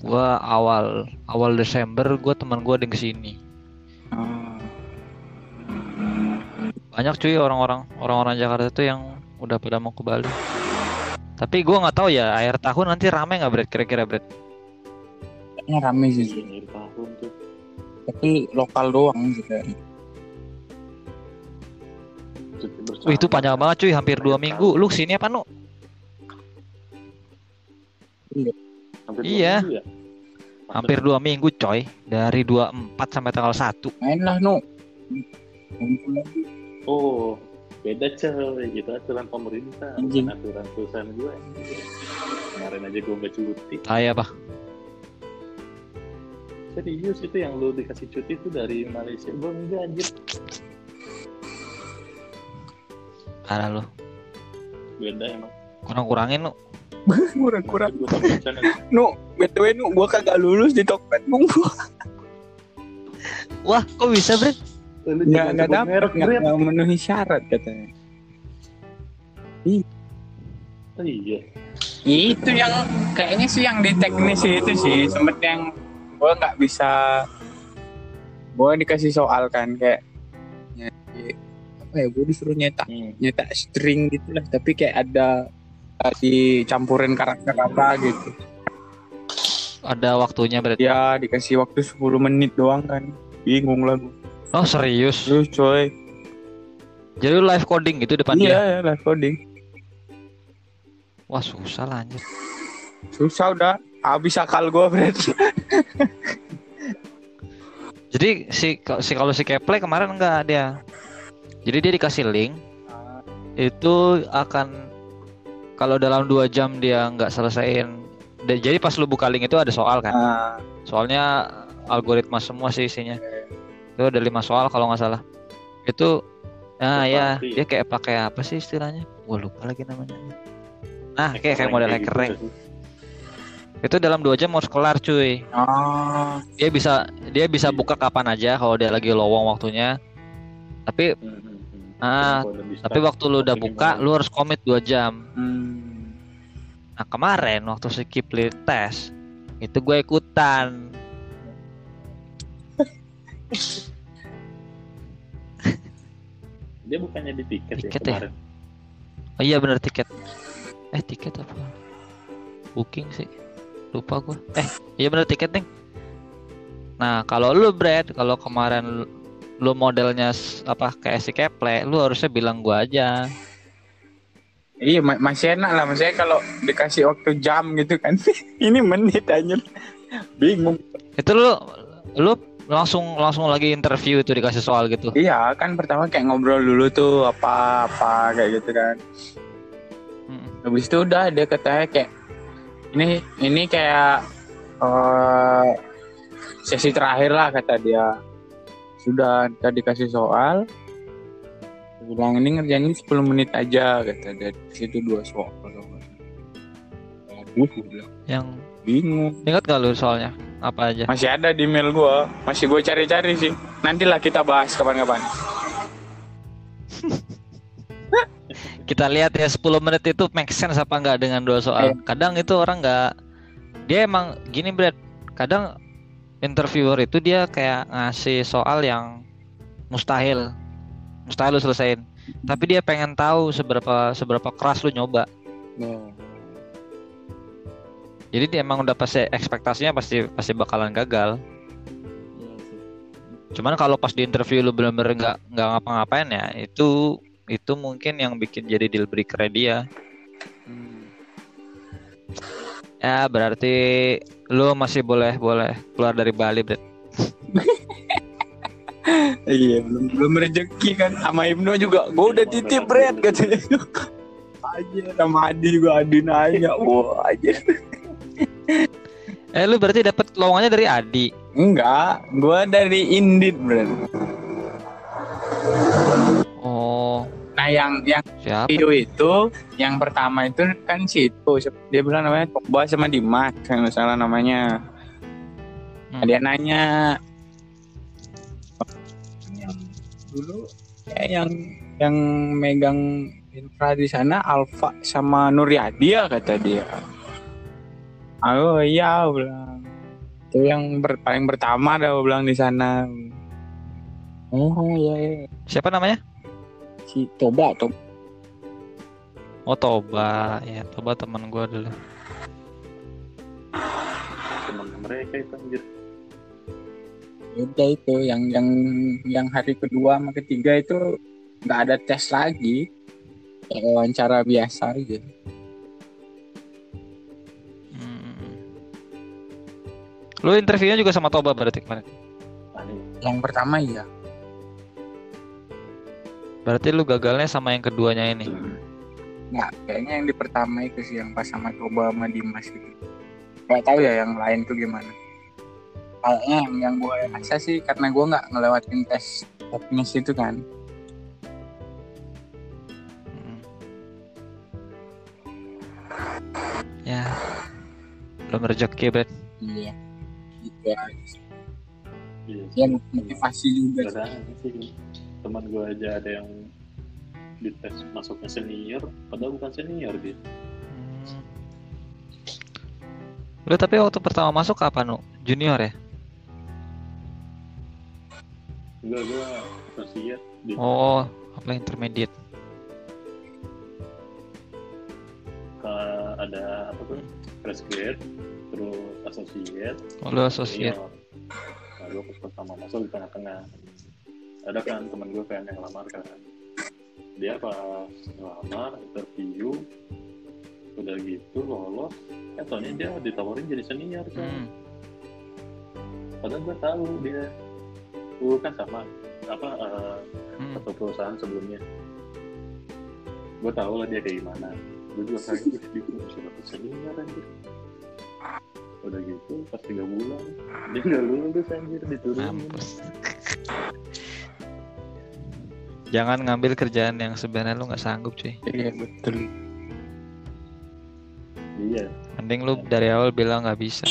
Gua awal awal Desember gua teman gua ada yang ke sini. Banyak cuy orang-orang orang-orang Jakarta tuh yang udah pada mau ke Bali. Tapi gua nggak tahu ya akhir tahun nanti rame nggak Brad kira-kira Brad? kayaknya rame sih. Iya, akhir tahun tuh. Tapi lokal doang sih kayaknya. Wih, itu panjang banget cuy, hampir dua minggu. Lu sini apa nu? Hampir Iya. dua minggu ya? Hampir dua minggu coy, dari 24 sampai tanggal 1 Main lah no. Oh, beda coy. Itu aturan pemerintah, Anjing. bukan aturan perusahaan gue. Kemarin aja gue nggak cuti. Tai apa? Serius itu yang lu dikasih cuti itu dari Malaysia. Gue enggak anjir. Parah lu. Beda emang. Kurang-kurangin lu. Kurang-kurang. Gue. No, btw nu gua kagak lulus di Tokped bung. Wah, kok bisa? Lu Nggak nggak dapet, nggak memenuhi syarat katanya. Oh, iya. Itu yang kayaknya sih yang di teknis itu sih sempet yang gua nggak bisa gua dikasih soal kan kayak ya, apa ya gua disuruh nyetak Hmm. nyetak string gitu lah tapi kayak ada dicampurin karakter apa gitu Ada waktunya Brad. ya dikasih waktu 10 menit doang kan bingung lah. Oh, serius. terus coy Jadi live coding gitu depan dia. iya ya live coding Wah, susah lah anjir. susah udah habis akal gua berarti Jadi si si kalau si Keple kemarin enggak dia. Jadi dia dikasih link itu akan kalau dalam dua jam dia nggak selesaiin. Jadi pas lu buka link itu ada soal kan. Ah, Soalnya algoritma semua sih isinya. Itu ada lima soal kalau nggak salah. Itu nah ya Pasti. dia kayak pakai apa sih istilahnya? Gua lupa lagi namanya. Nah kayak kayak Keren model gitu keren. sih. Itu dalam dua jam harus kelar cuy. oh, Dia bisa dia bisa buka kapan aja kalau dia lagi lowong waktunya. Tapi hmm. Ah, tapi waktu lu udah buka, lu harus komit dua jam. hmm. Nah kemarin waktu si Kipli tes, itu gue ikutan. dia bukannya di tiket, Tiket ya ya? kemarin Oh iya bener tiket. Eh tiket apa? Booking sih. Lupa gua. Eh iya bener tiket nih. Nah kalau lu Brad, kalau kemarin lu- modelnya apa kayak si Keple, lu harusnya bilang gua aja. Iya ma- masih enak lah maksudnya kalau dikasih waktu jam gitu kan. Ini menit aja. Bingung. Itu lu lu langsung langsung lagi interview itu dikasih soal gitu. Iya kan pertama kayak ngobrol dulu tuh apa apa kayak gitu kan. Mm. Habis itu udah dia katanya kayak ini ini kayak eh, sesi terakhir lah kata dia. Sudah tadi kasih soal. Bilang ini ngerjain 10 menit aja kata dia. Di situ dua soal. Aduh, bilang, Yang bingung. ingat gak lu soalnya apa aja? Masih ada di mail gua, masih gua cari-cari sih. Nantilah kita bahas kapan-kapan. Kita lihat ya 10 menit itu make sense apa enggak dengan dua soal. Kadang itu orang nggak dia emang gini Brad. Kadang interviewer itu dia kayak ngasih soal yang mustahil. Mustahil lu selesaiin. Tapi dia pengen tahu seberapa seberapa keras lu nyoba. Jadi dia emang udah pasti ekspektasinya pasti pasti bakalan gagal. Iya. Cuman kalau pas di interview lu bener-bener nggak nggak ngapa-ngapain ya itu itu mungkin yang bikin jadi deal breaker dia. Hmm. Ya berarti lu masih boleh boleh keluar dari Bali, Brad. Iya, belum belum rezeki kan sama Ibnu juga. Gua udah titip Red katanya. Aja sama Adi juga Adi nanya. Wah, aja. Eh lu berarti dapat lowongannya dari Adi. Enggak, gua dari Indit, Bro. Oh, Nah, yang yang siapa? video itu, yang pertama itu kan situ. Dia bilang namanya Pogba sama Dimas, kalau salah namanya. Nah, Hmm. Dia nanya yang dulu kayak yang yang megang infra di sana Alfa sama Nuryadi ya kata dia. Oh iya bilang. Itu yang ber- paling pertama gua bilang di sana. Oh iya, iya. Siapa namanya? Si Toba Toba. Oh Toba, ya Toba teman gua dulu. teman mereka itu anjir Udah itu yang yang yang hari kedua sama ketiga itu nggak ada tes lagi. Kayak wawancara biasa aja. Hmm. Lu interviewnya juga sama Toba berarti kemarin. Yang pertama iya. Berarti lu gagalnya sama yang keduanya ini. Nggak, kayaknya yang di pertama itu sih yang pas sama Toba sama Dimas itu. Gak tahu ya yang lain tuh gimana. Kayaknya yang, yang gue rasa sih karena gue nggak ngelewatin tes teknis itu kan. Hmm. Ya, belum rezeki, Brad. Iya. Gitu sih. iya Ya motivasi juga. Sih teman gue aja ada yang dites masuknya senior padahal bukan senior dia Hmm. Lu tapi waktu pertama masuk apa nu? Junior ya? enggak gue associate di Oh, apa intermediate? ke- ada apa tuh fresh grade terus associate Oh, lu associate. senior nah pertama masuk di tengah-tengah ada kan teman gue kan yang lamar kan. Dia pas ngelamar interview udah gitu lolos. Eh soalnya dia ditawarin jadi senior kan. Hmm. padahal gue tahu dia. Gue kan sama apa eh, Hmm. satu perusahaan sebelumnya. Gue tahu lah dia kayak gimana. Gue juga kaget "Wih, dia kok bisa dapet senior anjir. Udah gitu pas tiga bulan dia nggak lulus anjir diturunin. Mampus. Jangan ngambil kerjaan yang sebenarnya lu nggak sanggup, cuy. Iya betul. iya Mending lu dari awal bilang nggak bisa.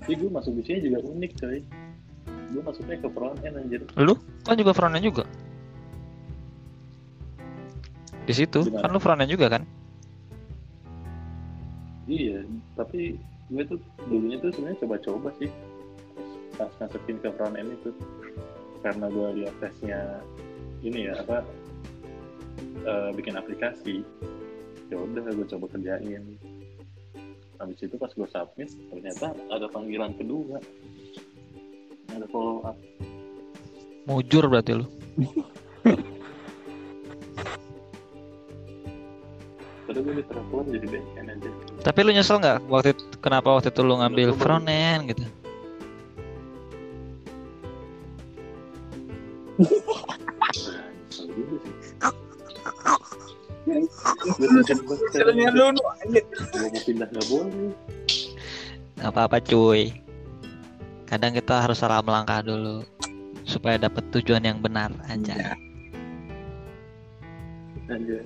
tapi gue masuk di sini juga unik coy gue masuknya ke front end anjir Lu kan juga frontend juga. Di situ Gimana? kan lu frontend juga kan? iya tapi gue tuh dulunya tuh sebenarnya coba-coba sih pas masukin ke front end itu karena gue lihat tesnya ini ya apa eh, bikin aplikasi ya udah gue coba kerjain. Habis itu pas gue submit ternyata ada panggilan kedua. Ada follow up Mujur berarti lu. terus gue ditelepon jadi backend aja. Tapi lu nyesel nggak waktu itu, kenapa waktu itu lu ngambil front end gitu? Mau pindah nggak boleh Nggak apa-apa cuy. Kadang kita harus salah melangkah dulu supaya dapat tujuan yang benar aja. aja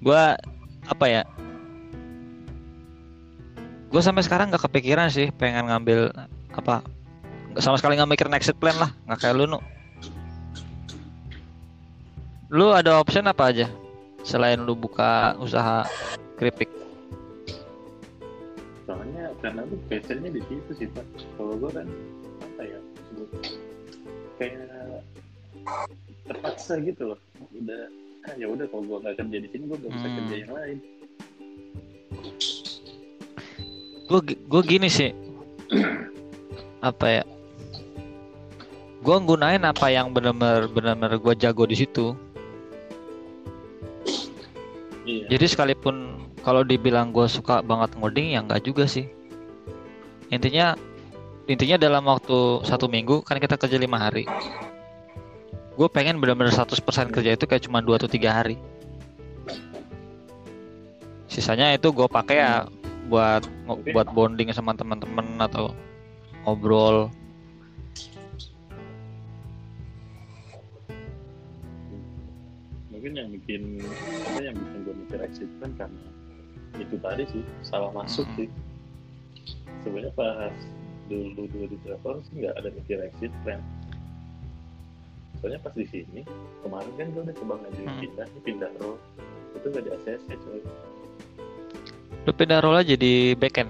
Gua apa ya? Gue sampai sekarang nggak kepikiran sih pengen ngambil apa sama sekali nggak mikir exit plan lah nggak kayak lu nu lu ada option apa aja? Selain lu buka usaha keripik. Soalnya karena tuh passionnya di situ sih pak. Kalau gue kan apa ya kayak terpaksa gitu loh. Udah ah, ya udah kalau gue nggak kerja di sini gue gak bisa Hmm. kerja yang lain. Gue gue gini sih. Apa ya? Gue gunain apa yang benar-benar benar-benar gue jago di situ iya. Jadi sekalipun kalau dibilang gue suka banget ngoding ya nggak juga sih. Intinya intinya dalam waktu satu minggu kan kita kerja lima hari. Gue pengen benar-benar 100% kerja itu kayak cuma dua atau tiga hari. Sisanya itu gue pakai ya buat ngo- Oke. buat bonding sama teman-teman atau ngobrol mungkin yang bikin apa yang bikin gue mikir exit plan karena itu tadi sih salah masuk Hmm. sih. Sebenarnya pas dulu dulu di travel sih nggak ada mikir exit plan soalnya pas di sini kemarin kan gue udah coba ngajuin Hmm. pindah pindah role. Itu nggak di ACC coy lu pindah role aja di backend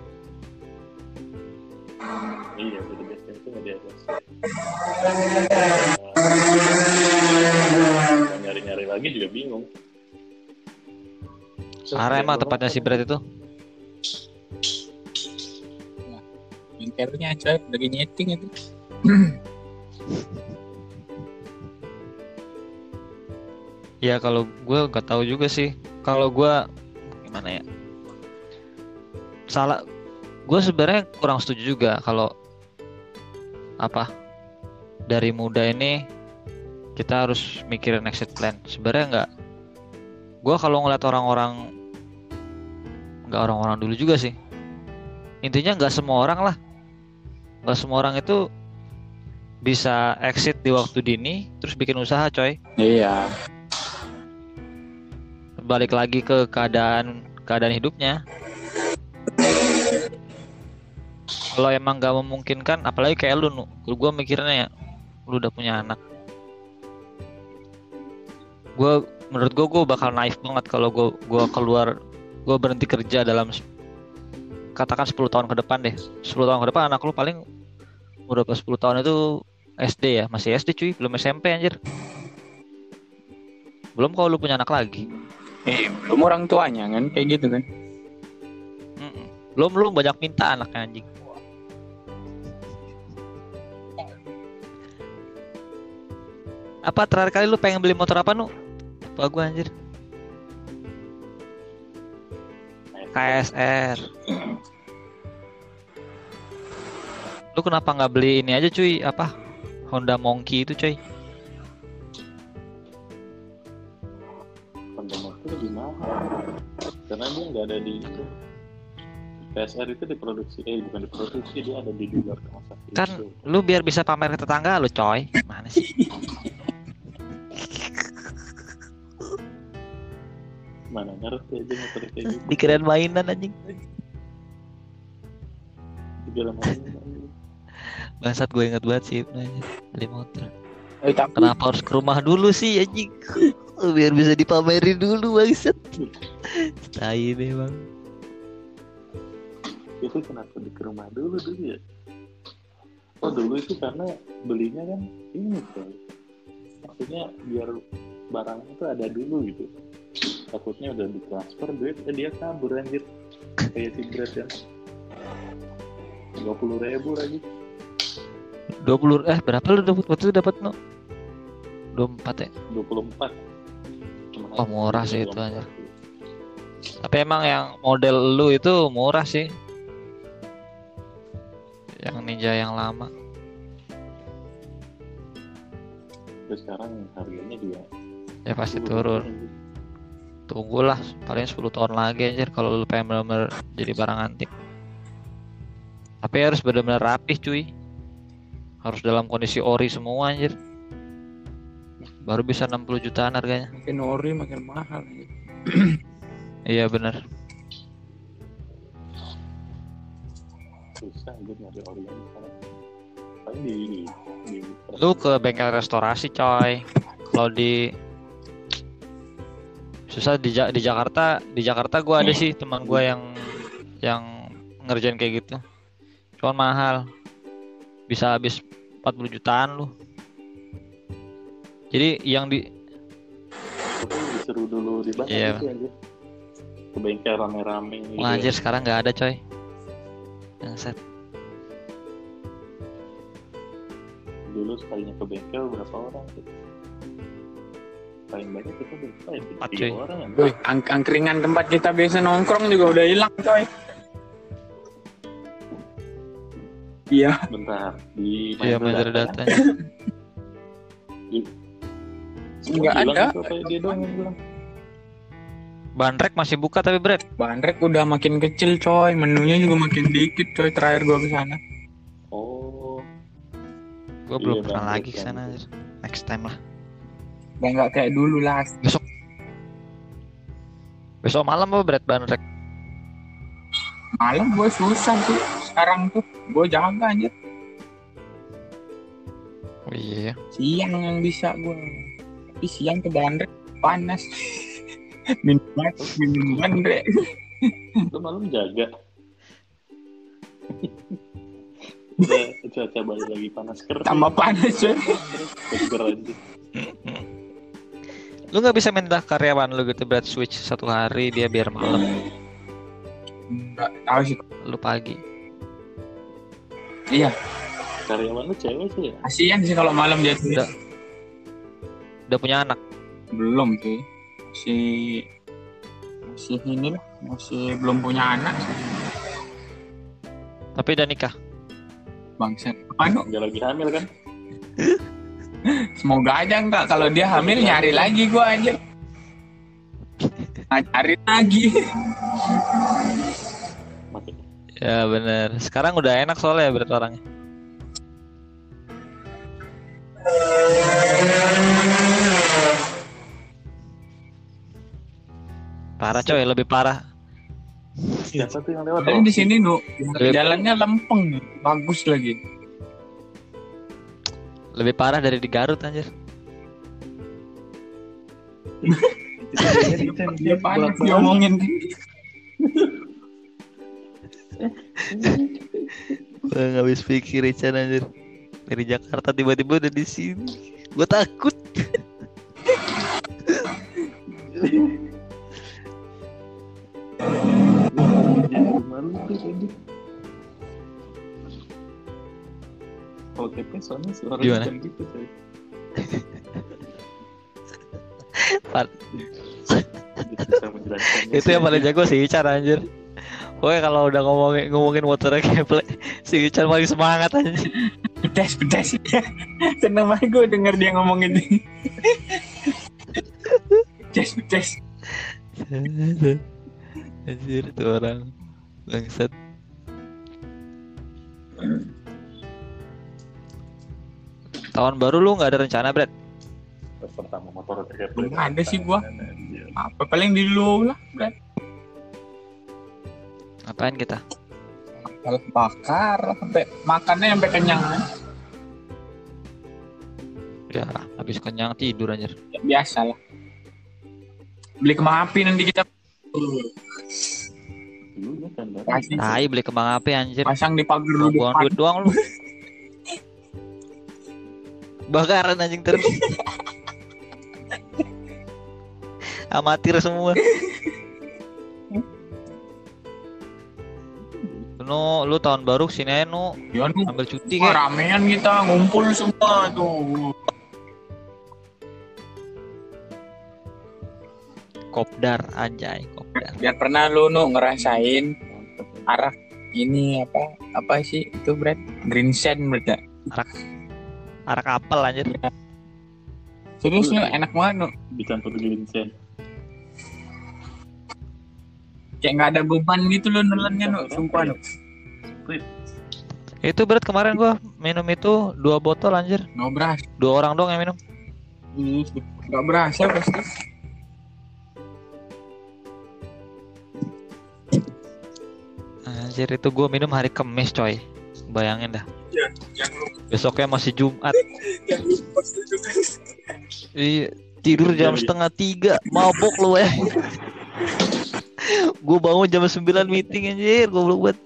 iya jadi biasanya itu nggak di ACC nyari-nyari lagi juga bingung Arah emang tempatnya si Brad itu Bengkelnya coy lagi nyeting itu. Ya kalau gue nggak tahu juga sih. Kalau gue gimana ya? Salah. Gue sebenarnya kurang setuju juga kalau apa dari muda ini kita harus mikirin exit plan. Sebenarnya nggak. Gue kalau ngeliat orang-orang nggak orang-orang dulu juga sih. Intinya nggak semua orang lah. Nggak semua orang itu bisa exit di waktu dini terus bikin usaha coy Iya. balik lagi ke keadaan keadaan hidupnya. Kalau emang gak memungkinkan, apalagi kayak lu, gue mikirnya ya, lu udah punya anak. Gue, menurut gue, gue bakal naif banget kalau gue, gua keluar, gue berhenti kerja dalam, katakan 10 tahun ke depan deh. 10 tahun ke depan anak lu paling berapa 10 tahun itu SD ya, masih SD cuy, belum SMP anjir. Belum kalau lu punya anak lagi. Eh, belum orang tuanya kan kayak gitu kan. Mm-mm. Belum belum banyak minta anaknya anjing. Apa terakhir kali lu pengen beli motor apa nu? Apa gua anjir? KSR. Lu kenapa nggak beli ini aja cuy? Apa? Honda Monkey itu cuy. Honda Monkey lebih mahal karena dia nggak ada di itu PSR itu diproduksi eh bukan diproduksi dia ada di luar Kan itu. lu biar bisa pamer ke tetangga lu coy. Mana sih? mana ngerti aja motor kayak gitu Dikirain mainan anjing. di dalam hal Bangsat gue inget banget sih anjing, beli motor. Eh, tapi Kenapa harus ke rumah dulu sih anjing? Biar bisa dipamerin dulu bangsat. Tai bang. itu kenapa di ke rumah dulu dulu ya oh dulu itu karena belinya kan ini coy maksudnya biar barangnya itu ada dulu gitu takutnya udah ditransfer duit eh, dia kabur anjir. Kayak si Brad ya. Dua puluh ribu lagi. 20 eh berapa lu dapat waktu itu dapat no? 24 ya? Dua puluh empat. Oh, murah sih itu, anjir. tapi emang yang model lu itu murah sih. Yang ninja yang lama. Terus sekarang harganya juga ya pasti turun. Tunggulah paling 10 tahun lagi anjir kalau lu pengen bener-bener jadi barang antik. Tapi harus bener-bener rapih cuy. Harus dalam kondisi ori semua anjir. Baru bisa 60 jutaan harganya. Makin ori makin mahal. iya bener. Susah anjir nyari orian sekarang. Paling di di, di lu ke bengkel restorasi coy. Kalau di susah di Ja- di Jakarta di Jakarta gua ada sih teman gua yang yang ngerjain kayak gitu. Cuman mahal. Bisa habis 40 jutaan lu. Jadi yang di disuruh dulu di Batam itu anjir? Ke bengkel rame-rame gitu Wah, ya. anjir sekarang nggak ada coy. Yang set dulu sekalinya ke bengkel berapa orang tuh paling banyak kita berapa ya Empat, tiga cuy. orang ya Wih, ang- angkringan tempat kita biasa nongkrong juga udah hilang, coy. Iya, bentar di iya Mahendra meter Data data kan? Di- Nggak Bilang ada. itu kayak dia doang yang bilang bandrek masih buka tapi bread bandrek udah makin kecil, coy. Menunya juga makin dikit, coy. Terakhir gua ke sana. oh gua Iya, belum pernah lagi ke sana bandrek. anjir. next time lah Udah nggak kayak dulu lah. besok malam apa bread bandrek Malam gue susah tuh. Sekarang tuh gue jaga aja. oh iya Siang yang bisa gue. Tapi siang ke bandrek panas. minum banget, minum bandrek. lu malam jaga Udah cuaca balik lagi panas kering Tambah panas, coy. lu nggak bisa minta karyawan lu gitu bread switch satu hari dia biar malam Nggak tahu sih. lu pagi Iya, karyawan lu cewek sih ya kasihan sih kalau malam dia tuh. Udah. udah punya anak Belum sih. Masih masih ini lah, masih belum punya anak sih. tapi udah nikah Bangsat. Anu, nggak lagi hamil kan semoga aja enggak. Kalau dia hamil nyari lagi gua aja. Cari lagi. ya bener. Sekarang udah enak soalnya ya berat orangnya. Parah coy. Lebih parah. Siapa tuh yang lewat Tapi di sini nu jalannya lempeng, bagus lagi. Lebih parah dari di Garut anjir. Dia panas diomongin. Gua nggak habis pikir Ican anjir. Dari Jakarta tiba-tiba udah di sini. Gue takut. Malu tuh kepe soalnya suara Gimana? gitu coy itu yang paling jago sih Ican anjir Pokoknya kalau udah ngomongin ngomongin motornya gameplay si Ican paling semangat anjir Pedas, pedas. Seneng banget gue denger dia ngomongin ini. Pedas, pedas. anjir itu orang bangsat tahun baru lu nggak ada rencana Brad pertama motor kayak Belum ada sih gua. Apa paling di lu lah, Brad. ngapain kita Kalau bakar sampai makannya sampai kenyang. ya habis kenyang tidur anjir Ya, biasa lah. Beli kembang api nanti kita. Kan. Pasti Tai beli kembang api anjir. pasang di pagar lu Buang duit doang lu. Bakaran anjing terus. Amatir semua. Nu, lu tahun baru sini aja nu Ya nu, ambil cuti kayak. ramean kita ngumpul semua tuh. Kopdar anjay, kopdar. Biar pernah lu nu ngerasain arah ini apa apa sih itu Brad green sand Brad ya? Arak apel anjir. Serius nu enak banget nu. Dicampur ginseng. Kayak nggak ada beban gitu lo nelannya nu, sumpah nu. Itu berat kemarin gua minum itu dua botol anjir. Nggak berasa, Dua orang dong yang minum. nggak berasa pasti. Anjir itu gua minum hari Kamis coy. Bayangin dah. Yang lu, Besoknya masih Jumat. yang lu post itu kan. Iya, tidur jam Iya, iya. setengah tiga, mabok lu ya. gue bangun jam 9 meeting anjir, goblok banget.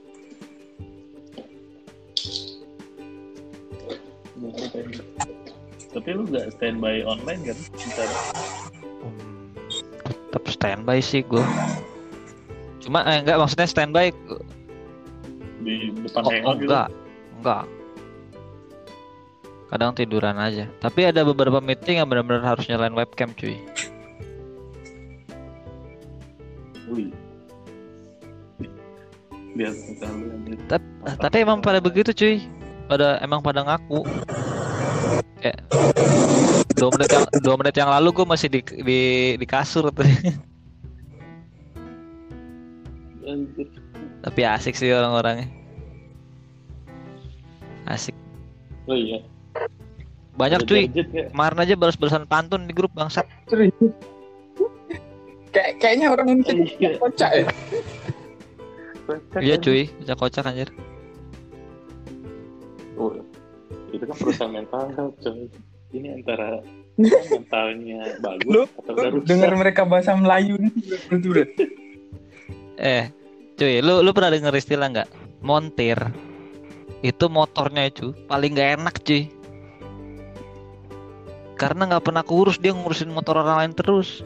Tapi lu gak standby online kan? Ntar Hmm, Tetap standby sih gue. Cuma eh, enggak maksudnya standby di depan oh, hangout gitu. enggak. Enggak. Kadang tiduran aja. Tapi ada beberapa meeting yang benar-benar harus nyalain webcam cuy. Wih. Biar kita lu anjir. Tap- Tapi emang pada begitu cuy. Pada emang pada ngaku. Ya. Dua menit yang dua menit yang lalu gue masih di di di kasur tuh. Tapi asik sih orang-orangnya. Asik. Oh iya. Banyak Ada cuy. nggak? Kemarin aja balas-balasan pantun di grup bangsat. Kayak kayaknya orang ini Iya. kocak ya. Iya cuy, bisa kocak anjir. Oh, itu kan perusahaan mental health coy. Ini antara mentalnya bagus Lu- atau udah rusak. Dengar mereka bahasa Melayu gitu Brad. Eh, cuy, lu lu pernah denger istilah nggak? Montir. Itu motornya cu, paling nggak enak cuy. Karena nggak pernah kurus dia ngurusin motor orang lain terus.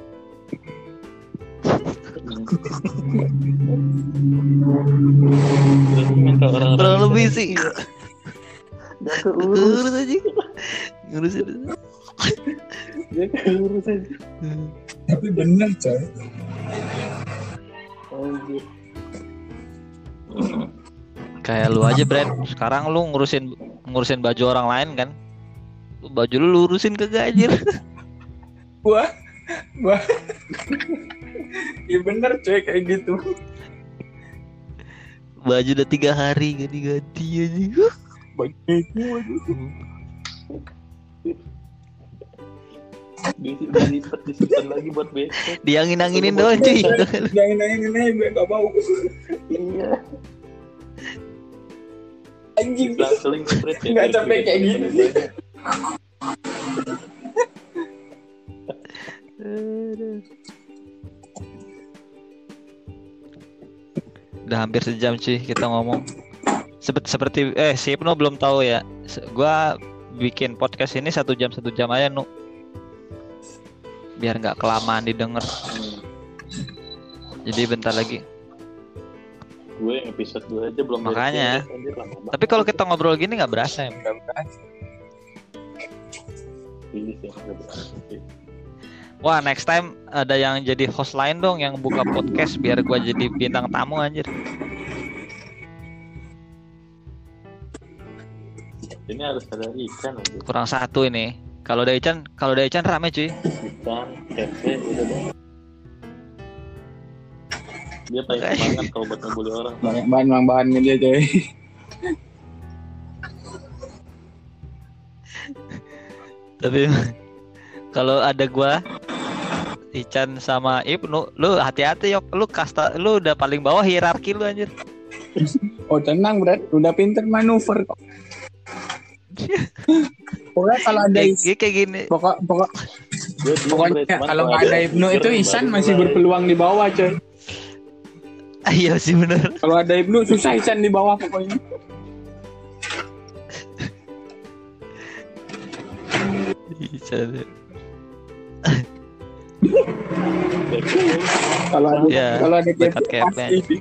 Kurang bisa- lebih sih. Gak keurus, aja. Ngurusin. keurus aja. Tapi bener coy. Anjir. Kayak lu aja Brad, sekarang lu ngurusin ngurusin baju orang lain kan? Baju lu lurusin ke gajir. Wah, wah. Iya bener coy kayak gitu. Baju udah tiga hari gak diganti aja. Bagi gua Di- Dilipet disimpan lagi buat besok. Diangin-anginin doang cuy. Nanya nanya gue gak mau. Iya. Anjing. Spread ya. Nggak capek kayak gini. Udah hampir sejam cuy kita ngomong. Seperti seperti eh si Ibnu belum tahu ya. Gua bikin podcast ini satu jam satu jam aja nu. Biar nggak kelamaan didengar. Jadi bentar lagi. Gue episode 2 aja belum Makanya. lama banget. Tapi kalau kita ngobrol gini nggak berasa ya. Nggak berasa. Sih, nggak berasa. Wah next time ada yang jadi host lain dong yang buka podcast biar gua jadi bintang tamu anjir. Ini harus ada ikan. Kurang satu ini. Kalau ada Ican, kalau ada Ican rame cuy. Ikan, tempe, udah deh. Dia paling semangat kalau buat ngebully orang. Banyak bahan bang bahannya dia coy. Tapi kalau ada gua Ican sama Ibnu, lu hati-hati yok, lu kasta, lu udah paling bawah hierarki lu anjir. Oh tenang Brad, udah pinter manuver kok. Pokoknya kalau ada Kayak, is- kayak gini. pokok pokok pokoknya kalau nggak ada Ibnu itu Isan masih berpeluang di bawah coy. iya sih bener Kalau ada Ibnu susah Isan di bawah pokoknya. Deh. Kalau ada Iya, kalau ada Kevin. pasti.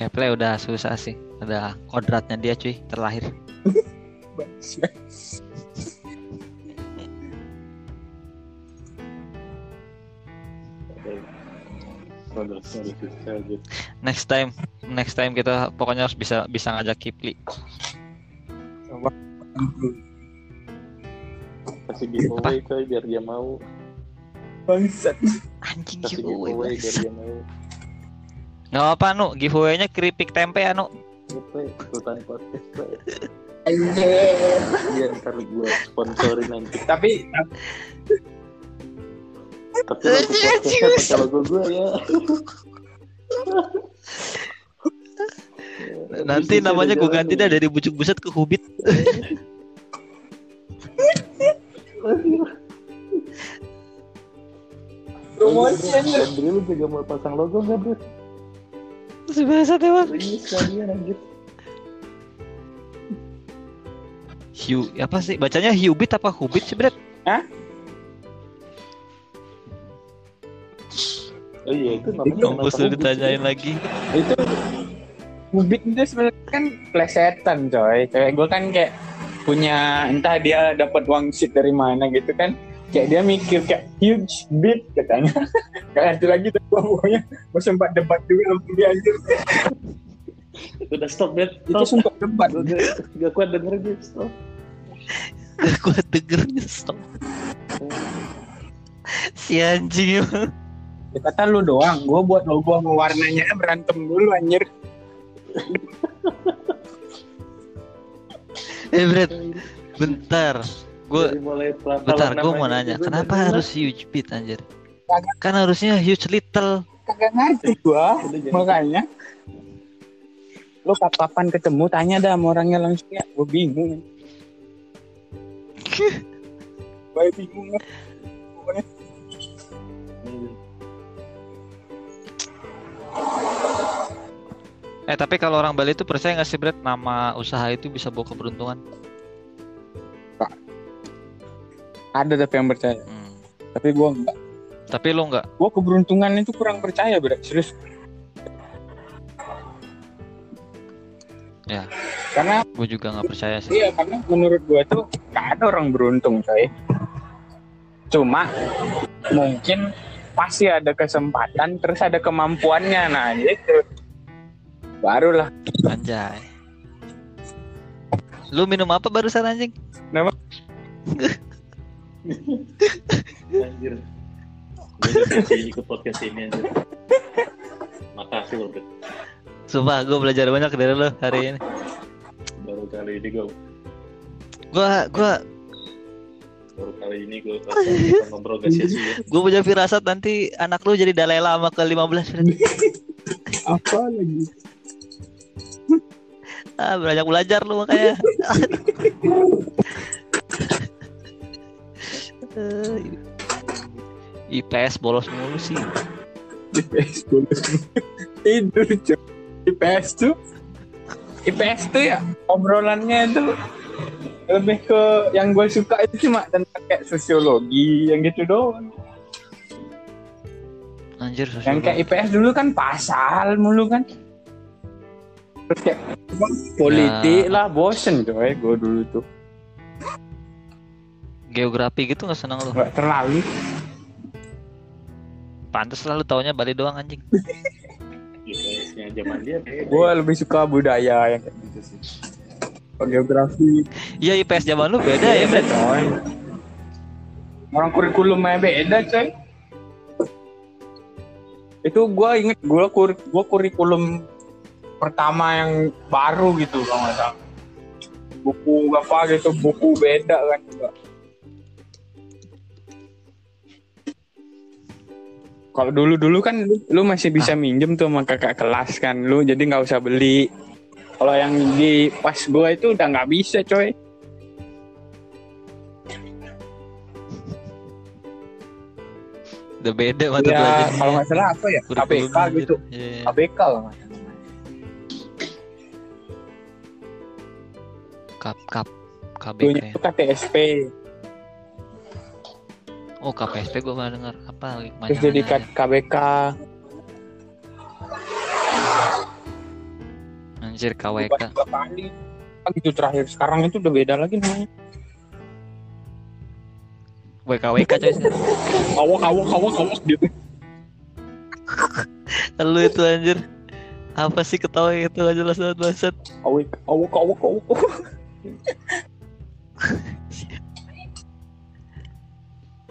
Gameplay udah susah sih udah kodratnya dia cuy terlahir next time next time kita pokoknya harus bisa bisa ngajak Kipli Kasih giveaway coy biar dia mau. Bangsat. anjing Kasih giveaway giveaway biar dia mau. Nggak apa nu giveaway-nya keripik tempe anu Oke, ikutan podcast coy. Anjir. Iya ntar gue sponsorin nanti. Tapi Tapi nanti podcastnya pakai logo gue ya. nanti namanya gue ganti dah dari bucuk buset ke hubit promosi anjir. Andri lu juga mau pasang logo nggak bro? Sebesar emang anjir. Hugh apa sih bacanya hubit apa hubit sih Bret Oh iya itu namanya. kampus Ubud ditanyain lagi itu Ubit itu sebenarnya kan plesetan coy. Kayak gue kan kayak punya entah dia dapat uang shit dari mana gitu kan. Kayak dia mikir kayak huge bit katanya. Gak ngerti lagi tuh gua pokoknya. Gue sempat debat juga sama dia anjir. Udah stop bet. Itu Stop. sempat debat. Gue gak, gak kuat denger gue stop. gak kuat dengernya stop si anjing Ya, kata lu doang. Gue buat logo sama warnanya berantem dulu anjir. eh Bret bentar gue bentar gue mau nanya kenapa udah harus huge bit anjir kan harusnya huge little Kagak ngerti gua. Makanya. Lu kapan ketemu tanya dah sama orangnya langsung ya. Gue bingung. Gue bingung. Pokoknya eh tapi kalau orang Bali itu percaya nggak sih Bret nama usaha itu bisa bawa keberuntungan ada tapi yang percaya. Hmm. Tapi gue enggak. tapi lu nggak Gue keberuntungan itu kurang percaya berat serius. Ya. Karena gue juga nggak percaya sih iya karena menurut gue tuh gak ada orang beruntung coy. Cuma mungkin pasti ada kesempatan terus ada kemampuannya nah gitu. Barulah anjay lu minum apa barusan anjing Anjir. Gue juga sih ikut podcast ini anjir. Makasih loh Bet. Sumpah gue belajar banyak dari lu hari ini Baru kali ini gue Gua gua baru kali ini gue ngobrol gak sia-sia. gua punya firasat nanti anak lu jadi Dalai Lama ke 15 apa lagi? ah, banyak belajar lu makanya IPS bolos mulu sih IPS bolos tidur coy. IPS tuh IPS tuh ya obrolannya itu lebih ke yang gue suka itu cuma tentang kayak sosiologi yang gitu doang. anjir Yang kayak IPS dulu kan pasal mulu kan. Terus kayak politik Ya. lah bosen coy gue dulu tuh geografi gitu nggak seneng lu? Nggak terlalu. Pantes lah lu taunya Bali doang anjing. IPS-nya zaman dia gue lebih suka budaya yang kayak gitu sih. Geografi. Iya IPS zaman lu beda ya coy. Orang kurikulumnya beda coy. Itu gue inget gue kur gua kurikulum pertama yang baru gitu kalau nggak salah. Buku apa gitu buku beda kan juga kalau dulu dulu kan lu, lu masih bisa minjem tuh sama kakak kelas kan lu jadi nggak usah beli kalau yang di pas gue itu udah nggak bisa coy Udah beda mata Ya, kalau nggak salah apa ya? KBK Kurikulumnya, gitu. anjir. Iya. KBK lah. Kap kap KBK. Itu KTSP. Oh KPSP gue pernah dengar apa lagi Terus jadi K- KBK. Anjir KWK. Ah, Gitu terakhir. Sekarang itu udah beda lagi namanya. WKWK coy. Awak, awak, awak, awak gitu. Lu itu anjir. Apa sih ketawa itu gak jelas banget bangsat. Awak, awak, awak, awak.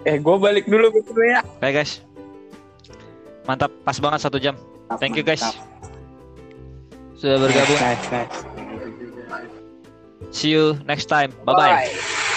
eh, gue balik dulu gitu ya. Oke guys. Mantap, pas banget satu jam. Thank you guys. Sudah bergabung. See you next time. Bye bye. Bye.